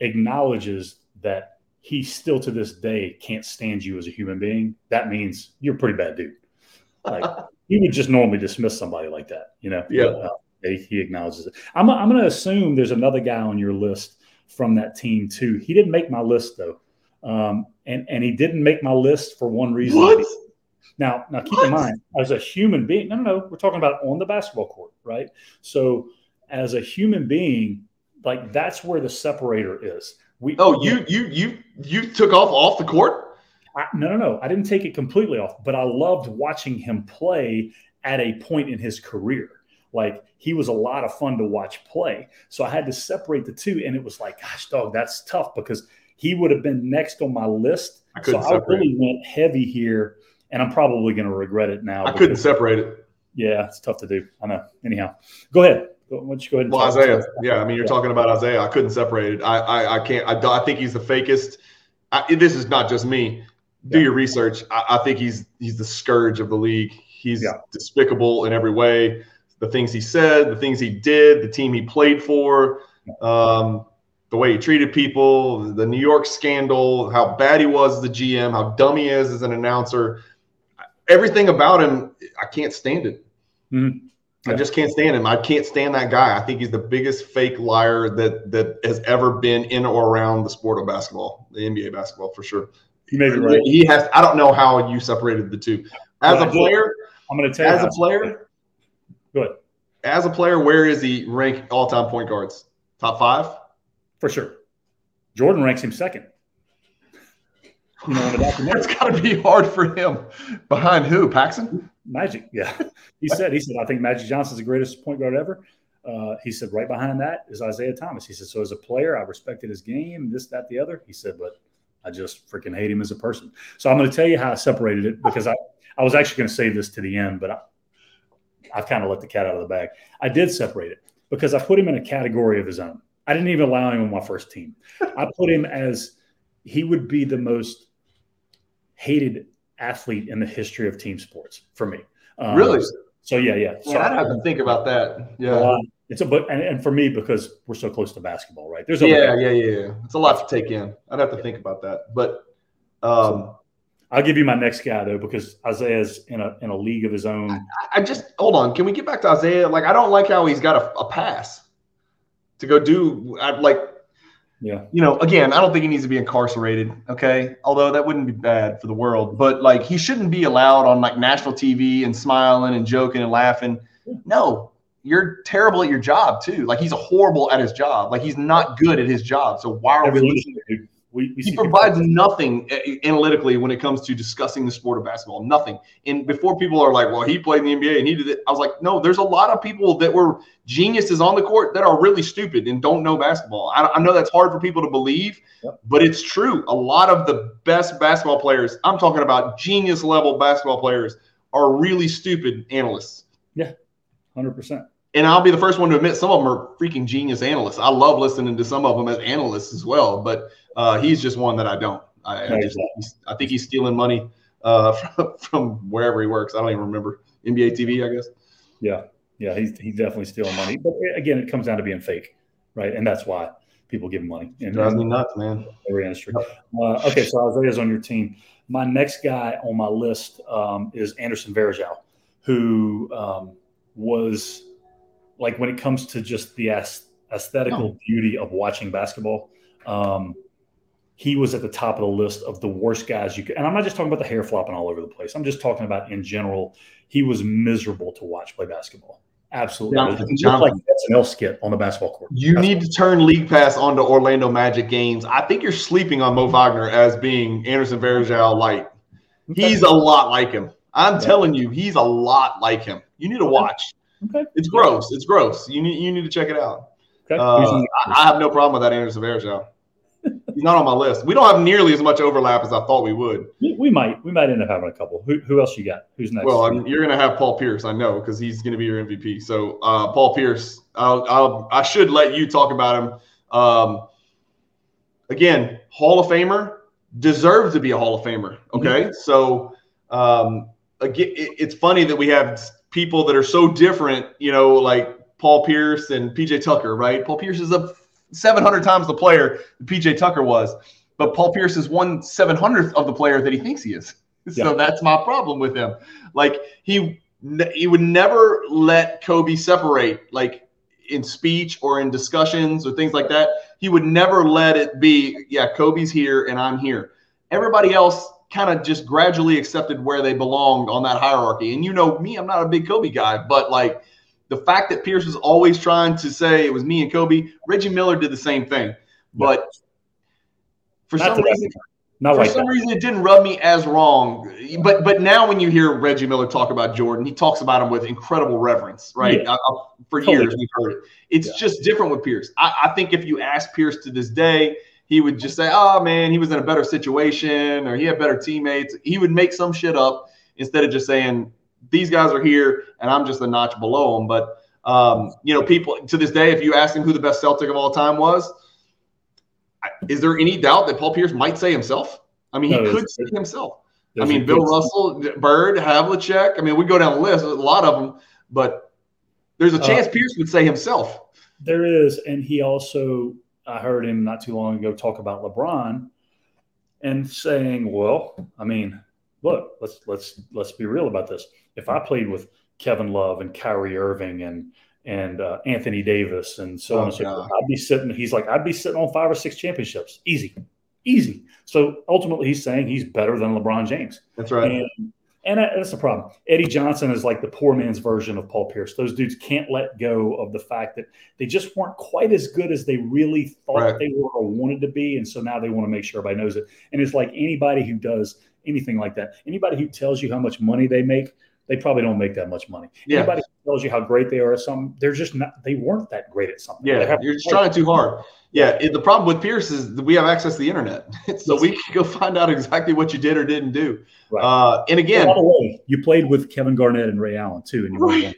acknowledges that he still to this day can't stand you as a human being, that means you're a pretty bad dude. Like, you would just normally dismiss somebody like that, you know? Yeah. Uh, he acknowledges it. I'm, I'm going to assume there's another guy on your list from that team too. He didn't make my list though, um, and and he didn't make my list for one reason. What? Now, now keep what? in mind, as a human being, no, no, no, we're talking about on the basketball court, right? So, as a human being, like that's where the separator is. We oh you you you you took off off the court. I, no no no I didn't take it completely off, but I loved watching him play at a point in his career. Like he was a lot of fun to watch play. So I had to separate the two, and it was like, gosh, dog, that's tough because he would have been next on my list. I couldn't so separate. I really went heavy here, and I'm probably going to regret it now. I couldn't separate it. Yeah, it's tough to do. I know. Anyhow, go ahead. Why don't you go ahead? well, Isiah. Yeah, I mean, you're yeah. talking about Isiah. I couldn't separate it. I, I, I can't. I, I think he's the fakest. I, this is not just me. Do yeah. your research. I, I, think he's he's the scourge of the league. He's yeah. despicable in every way. The things he said, the things he did, the team he played for, um, the way he treated people, the New York scandal, how bad he was as the GM, how dumb he is as an announcer. Everything about him, I can't stand it. Mm-hmm. I just can't stand him. I can't stand that guy. I think he's the biggest fake liar that that has ever been in or around the sport of basketball, the NBA basketball for sure. He may be right. He has. I don't know how you separated the two. As a player, I'm going to tell you as a player. Good. As a player, where is he ranked all-time point guards? Top five, for sure. Jordan ranks him second. You know, it's got to be hard for him. Behind who? Paxson? Magic. Yeah. He said, he said, I think Magic Johnson's the greatest point guard ever. Uh, he said, right behind that is Isiah Thomas. He said, so as a player, I respected his game, this, that, the other. He said, but I just freaking hate him as a person. So I'm going to tell you how I separated it because I, I was actually going to save this to the end, but I, I've kind of let the cat out of the bag. I did separate it because I put him in a category of his own. I didn't even allow him on my first team. I put him as he would be the most hated athlete in the history of team sports for me. Um, really? So yeah, yeah. So yeah, I'd have to think about that. Yeah. Uh, it's a but and, and, for me because we're so close to basketball, right? There's a yeah, yeah, yeah, yeah. It's a lot to take in. I'd have to think about that, but um, I'll give you my next guy though because Isiah's in a in a league of his own. I, I just hold on. Can we get back to Isiah? Like I don't like how he's got a, a pass to go do. I, like yeah. You know, again, I don't think he needs to be incarcerated. Okay. Although that wouldn't be bad for the world, but like he shouldn't be allowed on like national TV and smiling and joking and laughing. No, you're terrible at your job too. Like he's horrible at his job. Like he's not good at his job. So why are we listening? We, we he provides nothing eh, analytically when it comes to discussing the sport of basketball. Nothing. And before people are like, "Well, he played in the NBA and he did it," I was like, "No, there's a lot of people that were geniuses on the court that are really stupid and don't know basketball." I, I know that's hard for people to believe, yep. but it's true. A lot of the best basketball players, I'm talking about genius level basketball players, are really stupid analysts. Yeah, hundred percent and I'll be the first one to admit some of them are freaking genius analysts. I love listening to some of them as analysts as well, but uh, he's just one that I don't. I, I, just, I think he's stealing money uh, from, from, wherever he works. I don't even remember NBA TV, I guess. Yeah, yeah, he's he's definitely stealing money. But again, it comes down to being fake, right? And that's why people give him money. And drives me nuts, man. Every industry. Uh, okay, so Isiah's on your team. My next guy on my list um, is Anderson Varejao, who um, was like when it comes to just the aesthetical oh. beauty of watching basketball. Um, he was at the top of the list of the worst guys you could. And I'm not just talking about the hair flopping all over the place. I'm just talking about in general. He was miserable to watch play basketball. Absolutely, Jonathan, Jonathan, like SNL skit on the basketball court. You That's need to turn League Pass onto Orlando Magic games. I think you're sleeping on Moe Wagner as being Anderson Varejao light. He's a lot like him. I'm yeah. telling you, he's a lot like him. You need to watch. Okay. It's gross. It's gross. You need you need to check it out. Okay. Uh, I, I, have no problem with that Anderson Varejao. He's not on my list. We don't have nearly as much overlap as I thought we would. We might. We might end up having a couple. Who, who else you got? Who's next? Well, I'm, you're going to have Paul Pierce, I know, because he's going to be your MVP. So uh, Paul Pierce, I'll, I'll, i should let you talk about him. Um, again, Hall of Famer, deserves to be a Hall of Famer. Okay, mm-hmm. so um, again, it, it's funny that we have people that are so different. You know, like Paul Pierce and PJ Tucker, right? Paul Pierce is a 700 times the player that PJ Tucker was, but Paul Pierce is one 700th of the player that he thinks he is. So yeah. that's my problem with him. Like he he would never let Kobe separate, like in speech or in discussions or things like that. He would never let it be, yeah, Kobe's here and I'm here. Everybody else kind of just gradually accepted where they belonged on that hierarchy. And you know me, I'm not a big Kobe guy, but like the fact that Pierce was always trying to say it was me and Kobe, Reggie Miller did the same thing. But for Not some reason, not for like some that. reason it didn't rub me as wrong. But but now when you hear Reggie Miller talk about Jordan, he talks about him with incredible reverence, right? Yeah. I, I, for totally. years we've heard it. It's yeah. just different with Pierce. I, I think if you ask Pierce to this day, he would just say, "Oh man, he was in a better situation, or he had better teammates." He would make some shit up instead of just saying, "These guys are here, and I'm just a notch below them." But um, you know, people to this day, if you ask him who the best Celtic of all time was, is there any doubt that Paul Pierce might say himself? I mean, he no, could say himself. I mean, Bill Russell, Bird, Havlicek. I mean, we go down the list, a lot of them, but there's a uh, chance uh, Pierce would say himself. There is, and he also, I heard him not too long ago talk about LeBron and saying, "Well, I mean, look, let's let's let's be real about this. If I played with Kevin Love and Kyrie Irving and and uh, Anthony Davis and so oh, on and so forth. I'd be sitting, he's like, I'd be sitting on five or six championships. Easy. Easy. So ultimately, he's saying he's better than LeBron James. That's right. And, and uh, that's the problem. Eddie Johnson is like the poor man's version of Paul Pierce. Those dudes can't let go of the fact that they just weren't quite as good as they really thought right. they were or wanted to be. And so now they want to make sure everybody knows it. And it's like anybody who does anything like that, anybody who tells you how much money they make, they probably don't make that much money. Yeah. Anybody who tells you how great they are at something, they're just not. They weren't that great at something. Yeah, you're just trying too hard. Yeah, it, the problem with Pierce is we have access to the internet, so we can go find out exactly what you did or didn't do. Right. Uh, and again, way, you played with Kevin Garnett and Ray Allen too, and you right.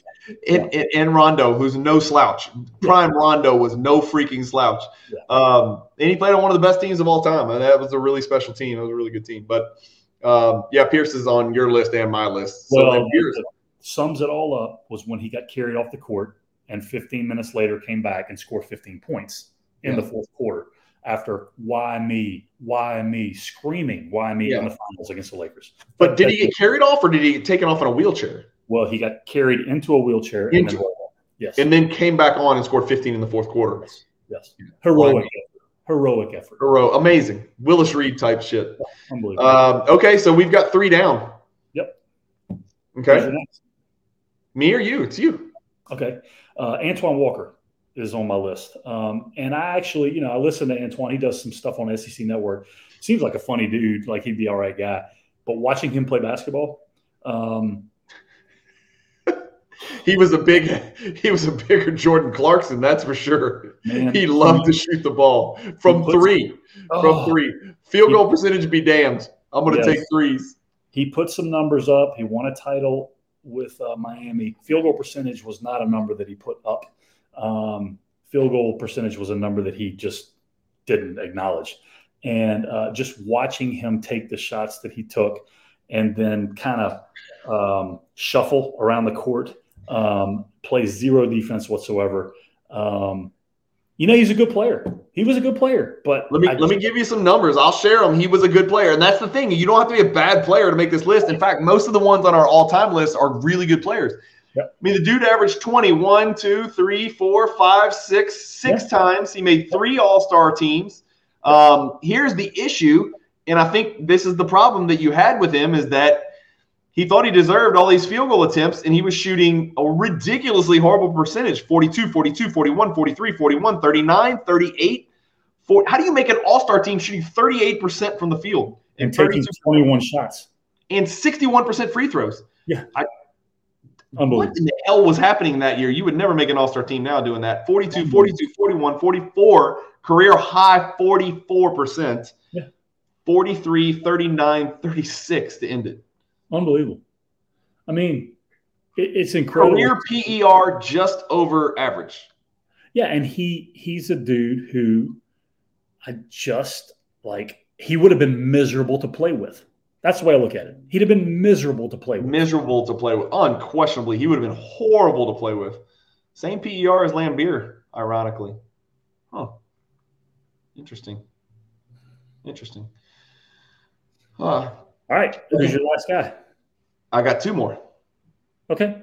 and, yeah. and, Rondo, who's no slouch. Prime yeah. Rondo was no freaking slouch. Yeah. Um, and he played on one of the best teams of all time, and that was a really special team. It was a really good team, but. Um, yeah, Pierce is on your list and my list. So well, Pierce sums it all up was when he got carried off the court and 15 minutes later came back and scored 15 points in yeah. the fourth quarter after why me, why me, screaming why me yeah. in the finals against the Lakers. But, but did he get carried off or did he get taken off in a wheelchair? Well, he got carried into a wheelchair into, and then, yes. and then came back on and scored 15 in the fourth quarter. Yes. yes. Heroic heroic effort. Hero, amazing. Willis Reed type shit. Unbelievable. Um, okay, so we've got three down. Yep. Okay. Me or you? It's you. Okay. Uh, Antoine Walker is on my list. Um, and I actually, you know, I listen to Antoine. He does some stuff on SEC Network. Seems like a funny dude. Like he'd be all right guy. But watching him play basketball, um, he was a big he was a bigger Jordan Clarkson, that's for sure. Man, he loved to shoot the ball from puts, three. Oh, from three. Field goal he, percentage be damned. I'm going to yes. take threes. He put some numbers up. He won a title with uh, Miami. Field goal percentage was not a number that he put up. Um, field goal percentage was a number that he just didn't acknowledge. And uh, just watching him take the shots that he took and then kind of um, shuffle around the court um, plays zero defense whatsoever. Um, you know, he's a good player. He was a good player, but let me let me give you some numbers. I'll share them. He was a good player, and that's the thing. You don't have to be a bad player to make this list. In fact, most of the ones on our all-time list are really good players. Yep. I mean, the dude averaged 21, 2, 3, 4, 5, 6, six yep. times. He made three all-star teams. Um, here's the issue, and I think this is the problem that you had with him is that he thought he deserved all these field goal attempts, and he was shooting a ridiculously horrible percentage 42, 42, 41, 43, 41, 39, 38. 40. How do you make an all star team shooting 38% from the field and, and taking 21 shots and 61% free throws? Yeah. I, what in the hell was happening that year? You would never make an all star team now doing that. 42, 42, 41, 44, career high 44%. Yeah. 43, 39, 36 to end it. Unbelievable. I mean, it, it's incredible. Career PER just over average. Yeah, and he he's a dude who I just like he would have been miserable to play with. That's the way I look at it. He'd have been miserable to play with. Miserable to play with. Unquestionably, he would have been horrible to play with. Same PER as Laimbeer, ironically. Huh. Interesting. Interesting. Huh. All right. Who's your last guy? I got two more. Okay.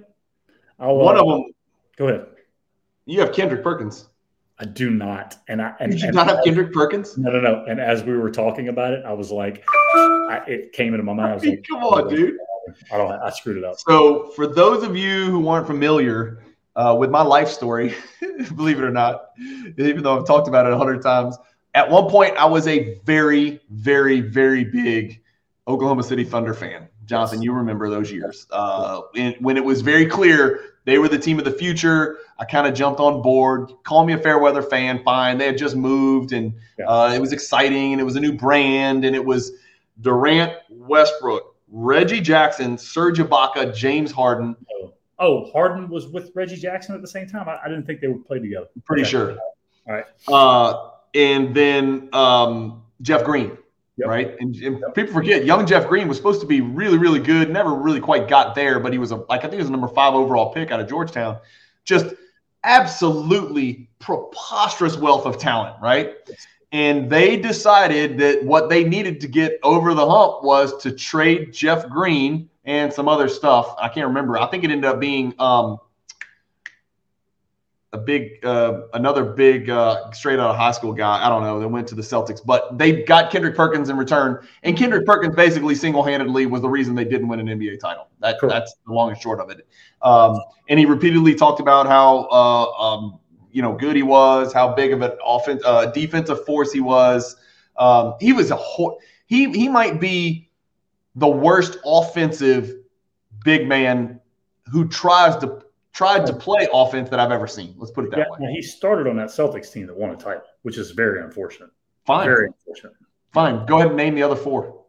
I'll, One uh, of them. Go ahead. You have Kendrick Perkins. I do not. And I and, Did you and, not have Kendrick Perkins? No, no, no. And as we were talking about it, I was like, I, it came into my mind. I was like, come on, dude. I don't. I screwed it up. So, for those of you who aren't familiar, uh, with my life story, believe it or not, even though I've talked about it a hundred times. At one point, I was a very, very, very big Oklahoma City Thunder fan. Jonathan, you remember those years uh, when it was very clear they were the team of the future. I kind of jumped on board. Call me a fair weather fan, fine. They had just moved, and uh, it was exciting, and it was a new brand, and it was Durant, Westbrook, Reggie Jackson, Serge Ibaka, James Harden. Oh, oh, Harden was with Reggie Jackson at the same time. I, I didn't think they would play together. Pretty okay. sure. All right. Uh, and then um, Jeff Green. Yep. Right. And, and yep. people forget young Jeff Green was supposed to be really, really good. Never really quite got there, but he was a like I think he was a number five overall pick out of Georgetown. Just absolutely preposterous wealth of talent, right? And they decided that what they needed to get over the hump was to trade Jeff Green and some other stuff. I can't remember. I think it ended up being um, a big, uh, another big uh, straight out of high school guy. I don't know. They went to the Celtics, but they got Kendrick Perkins in return, and Kendrick Perkins basically single handedly was the reason they didn't win an NBA title. That, cool. That's the long and short of it. Um, and he repeatedly talked about how uh, um, you know good he was, how big of an offense, uh, defensive force he was. Um, he was a ho- he he might be the worst offensive big man who tries to tried to play offense that I've ever seen. Let's put it that yeah, way. He started on that Celtics team that won a title, which is very unfortunate. Fine. Very unfortunate. Fine. Go ahead and name the other four.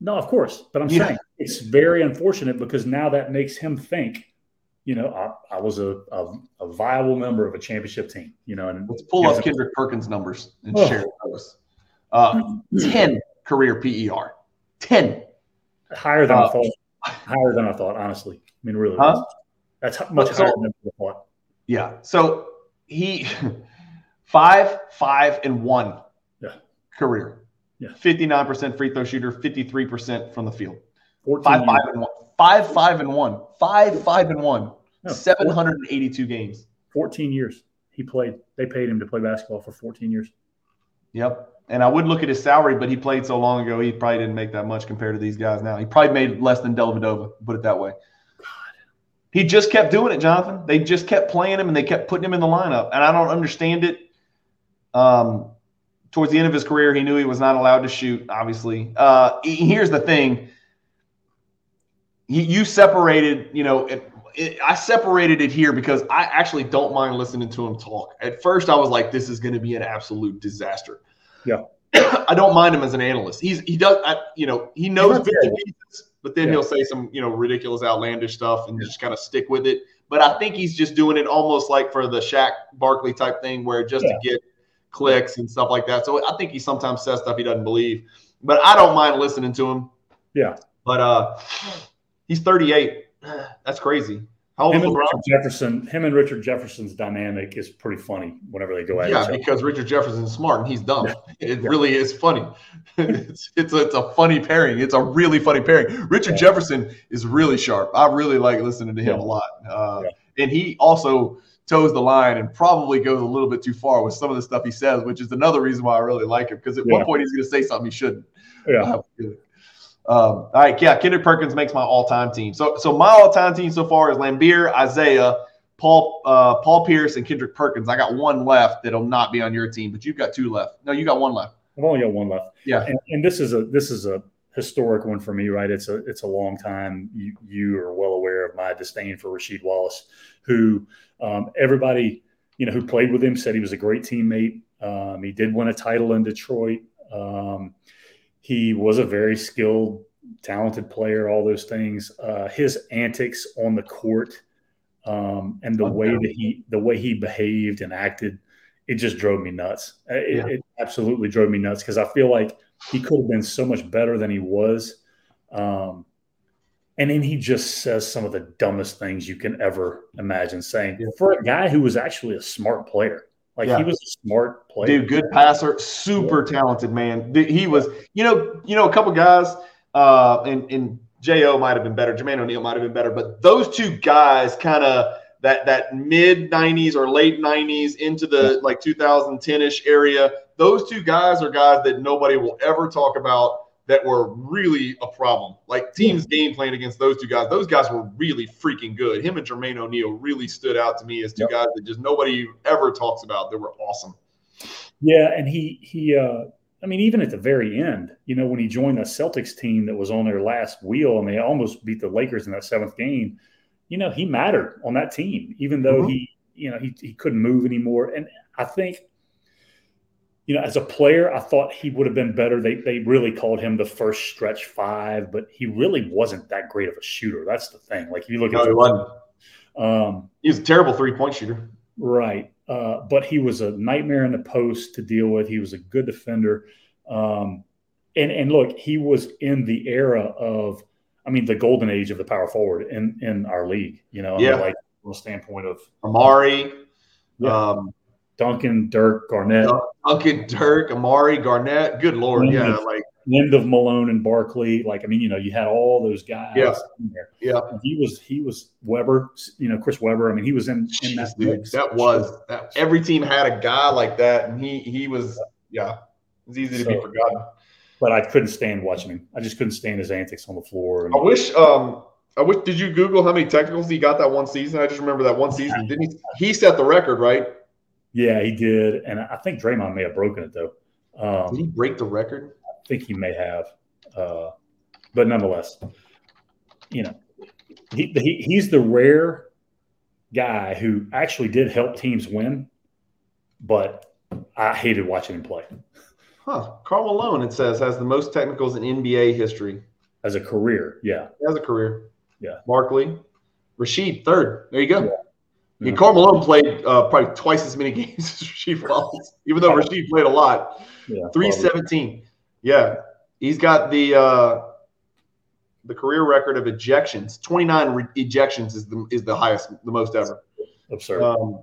No, of course. But I'm yeah. saying it's very unfortunate because now that makes him think, you know, I, I was a, a, a, viable member of a championship team, you know. And let's pull up Kendrick Perkins numbers and oh. share those. Uh, 10 career PER. 10. Higher than uh, I thought. Higher than I thought, honestly. I mean, really. Huh? That's much so, higher than before. Yeah. So he five, five, and one yeah. career. Yeah. 59% free throw shooter, 53% from the field. Five, five, and one. Five, five, and one. Five, five, and one. No, 782 14, games. 14 years he played. They paid him to play basketball for 14 years. Yep. And I would look at his salary, but he played so long ago, he probably didn't make that much compared to these guys now. He probably made less than Dellavedova, put it that way. He just kept doing it, Jonathan. They just kept playing him and they kept putting him in the lineup. And I don't understand it. Um, towards the end of his career, he knew he was not allowed to shoot, obviously. Uh, here's the thing you separated, you know, it, it, I separated it here because I actually don't mind listening to him talk. At first, I was like, this is going to be an absolute disaster. Yeah. I don't mind him as an analyst. He's he does I, you know he knows bits and pieces, but then yeah. he'll say some you know ridiculous, outlandish stuff and yeah. just kind of stick with it. But I think he's just doing it almost like for the Shaq Barkley type thing, where just yeah. to get clicks and stuff like that. So I think he sometimes says stuff he doesn't believe, but I don't mind listening to him. Yeah. But uh, he's 38. That's crazy. How old him and Richard Jefferson, him and Richard Jefferson's dynamic is pretty funny whenever they go at yeah, because Richard Jefferson's smart and he's dumb. It yeah. really is funny. it's it's a, it's a funny pairing. It's a really funny pairing. Richard yeah. Jefferson is really sharp. I really like listening to him a lot. Uh, and he also toes the line and probably goes a little bit too far with some of the stuff he says, which is another reason why I really like him. Because at one point he's going to say something he shouldn't. Yeah. Um, all right, yeah, Kendrick Perkins makes my all-time team. So, so my all-time team so far is Laimbeer, Isiah, Paul, uh, Paul Pierce, and Kendrick Perkins. I got one left that'll not be on your team, but you've got two left. No, you got one left. I've only got one left. Yeah, and, and this is a this is a historic one for me, right? It's a it's a long time. You you are well aware of my disdain for Rasheed Wallace, who um, everybody you know who played with him said he was a great teammate. Um, he did win a title in Detroit. Um, he was a very skilled, talented player, all those things. Uh, his antics on the court um, and the okay. way that he the way he behaved and acted, it just drove me nuts. It, yeah. it absolutely drove me nuts because I feel like he could have been so much better than he was. Um, and then he just says some of the dumbest things you can ever imagine saying yeah. for a guy who was actually a smart player. Like yeah. he was a smart player. Dude, good passer, super yeah. talented man. He was, you know, you know, a couple guys, uh, and, and Jo might have been better, Jermaine O'Neal might have been better, but those two guys kind of that that mid 90s or late 90s into the like 2010ish area. Those two guys are guys that nobody will ever talk about that were really a problem. Like teams game plan against those two guys. Those guys were really freaking good. Him and Jermaine O'Neal really stood out to me as two yep. guys that just nobody ever talks about. They were awesome. Yeah, and he he uh I mean, even at the very end, you know, when he joined the Celtics team that was on their last wheel and they almost beat the Lakers in that seventh game, you know, he mattered on that team, even though mm-hmm. he, you know, he, he couldn't move anymore. And I think you know, as a player, I thought he would have been better. They they really called him the first stretch five, but he really wasn't that great of a shooter. That's the thing. Like if you look no, at, he wasn't. Um, he was a terrible three point shooter. Right, uh, but he was a nightmare in the post to deal with. He was a good defender, um, and and look, he was in the era of, I mean, the golden age of the power forward in in our league. You know, yeah. like from a standpoint of Amar'e. Yeah. Um, Duncan, Dirk, Garnett. Duncan, Dirk, Amar'e, Garnett. Good lord, end yeah, of, like end of Malone and Barkley. Like I mean, you know, you had all those guys. Yeah, yeah. he was he was Webber. You know, Chris Webber. I mean, he was in in that. Dude, that was that, every team had a guy like that, and he he was yeah. It's easy to so, be forgotten. But I couldn't stand watching him. I just couldn't stand his antics on the floor. And, I wish. um I wish. Did you Google how many technicals he got that one season? I just remember that one season. Didn't he? He set the record, right? Yeah, he did, and I think Draymond may have broken it though. Um, did he break the record? I think he may have, uh, but nonetheless, you know, he, he he's the rare guy who actually did help teams win, but I hated watching him play. Huh. Karl Malone, it says, has the most technicals in NBA history. As a career, yeah. As a career. Yeah. Barkley. Rasheed, third. There you go. Yeah. Yeah, Karl Malone played uh, probably twice as many games as Rasheed Wallace, even though Rasheed played a lot. Yeah, 317. Yeah. He's got the uh, the career record of ejections. 29 re- ejections is the is the highest, the most ever. Absurd. Um,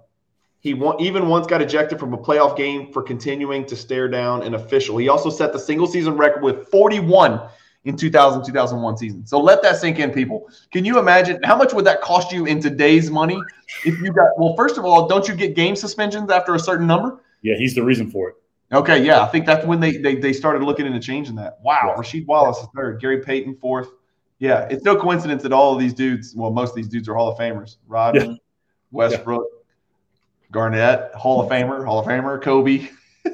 he won, even once got ejected from a playoff game for continuing to stare down an official. He also set the single season record with 41 in 2000 2001 season. So let that sink in, people. Can you imagine how much would that cost you in today's money if you got? Well, first of all, don't you get game suspensions after a certain number? Yeah, he's the reason for it. Okay, yeah, I think that's when they they, they started looking into changing that. Wow, yeah. Rasheed Wallace is third, Gary Payton fourth. Yeah, it's no coincidence that all of these dudes, well, most of these dudes are Hall of Famers. Rodman, yeah. Westbrook, yeah. Garnett, Hall of Famer, Hall of Famer, Kobe.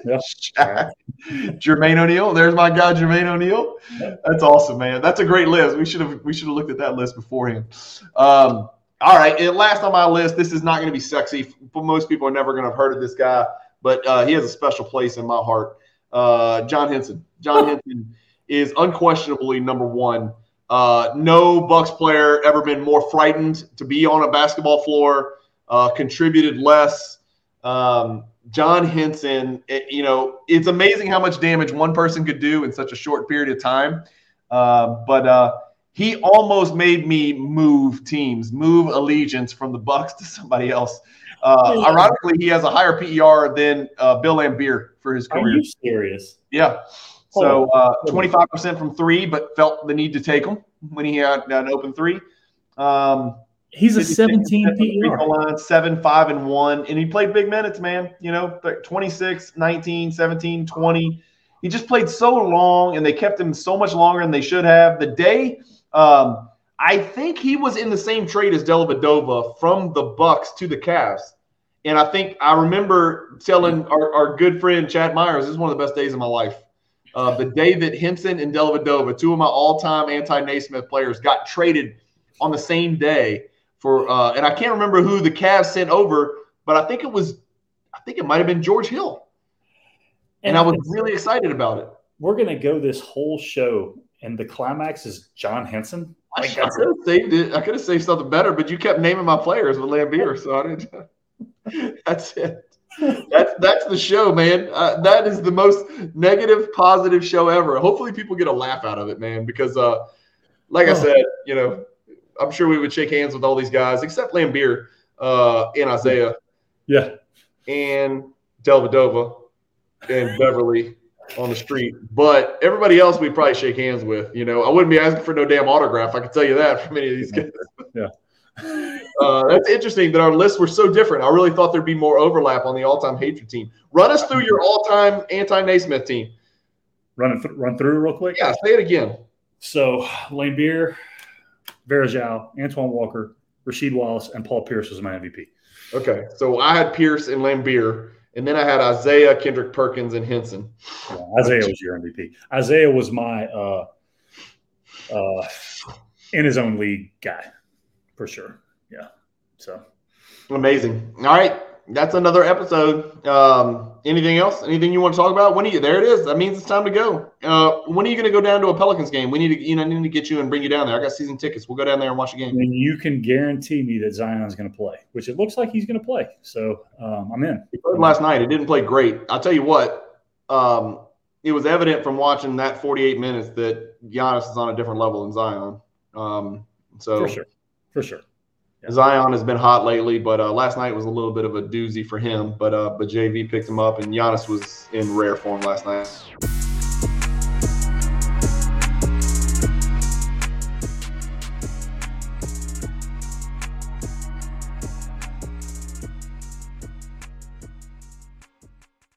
Yeah. Jermaine O'Neal. There's my guy, Jermaine O'Neal. That's awesome, man. That's a great list. We should have we should have looked at that list beforehand. Um, all right, and last on my list, this is not going to be sexy. Most people are never going to have heard of this guy, but uh, he has a special place in my heart. Uh, John Henson. John Henson is unquestionably number one. Uh, no Bucks player ever been more frightened to be on a basketball floor. Uh, contributed less. Um, John Henson, it, you know, it's amazing how much damage one person could do in such a short period of time. Uh, but uh, he almost made me move teams, move allegiance from the Bucks to somebody else. Uh, ironically, he has a higher PER than uh, Bill Laimbeer for his career. Are you serious? Yeah. So uh, 25% from three, but felt the need to take them when he had an open three. Um, He's a 17 PER. Line, 7, 5, and 1. And he played big minutes, man. You know, 26, 19, 17, 20. He just played so long, and they kept him so much longer than they should have. The day, um, I think he was in the same trade as Dellavedova from the Bucks to the Cavs. And I think I remember telling our, our good friend Chad Myers, this is one of the best days of my life. Uh, the day that Henson and Dellavedova, two of my all-time anti-Naismith players, got traded on the same day for uh, and I can't remember who the Cavs sent over, but I think it was I think it might have been George Hill. And, and I was really excited about it. We're gonna go this whole show, and the climax is John Henson. I, I could have saved it. I could have saved something better, but you kept naming my players with Laimbeer, so I didn't. that's it. That's that's the show, man. Uh, that is the most negative, positive show ever. Hopefully, people get a laugh out of it, man. Because, uh, like oh. I said, you know, I'm sure we would shake hands with all these guys except Laimbeer uh, and Isiah. Yeah. And Dellavedova and Beverley on the street. But everybody else we'd probably shake hands with. You know, I wouldn't be asking for no damn autograph. I can tell you that from any of these guys. Yeah. Uh, that's interesting that our lists were so different. I really thought there'd be more overlap on the all-time hatred team. Run us through your all-time anti-Naismith team. run th- run through real quick? Yeah, say it again. So Laimbeer, Varejao, Antoine Walker, Rasheed Wallace, and Paul Pierce was my MVP. Okay, so I had Pierce and Laimbeer, and then I had Isiah, Kendrick Perkins, and Henson. Yeah, Isiah was your MVP. Isiah was my uh, uh, in his own league guy for sure. Yeah. So amazing. All right that's another episode. Um, anything else? Anything you want to talk about? When are you? There it is. That means it's time to go. Uh, when are you going to go down to a Pelicans game? We need to, you know, need to get you and bring you down there. I got season tickets. We'll go down there and watch a game. And you can guarantee me that Zion's going to play, which it looks like he's going to play. So um, I'm in. He played last night. It didn't play great. I'll tell you what. Um, it was evident from watching that 48 minutes that Giannis is on a different level than Zion. Um, so for sure, for sure. Zion has been hot lately, but uh, last night was a little bit of a doozy for him. But uh, but JV picked him up, and Giannis was in rare form last night.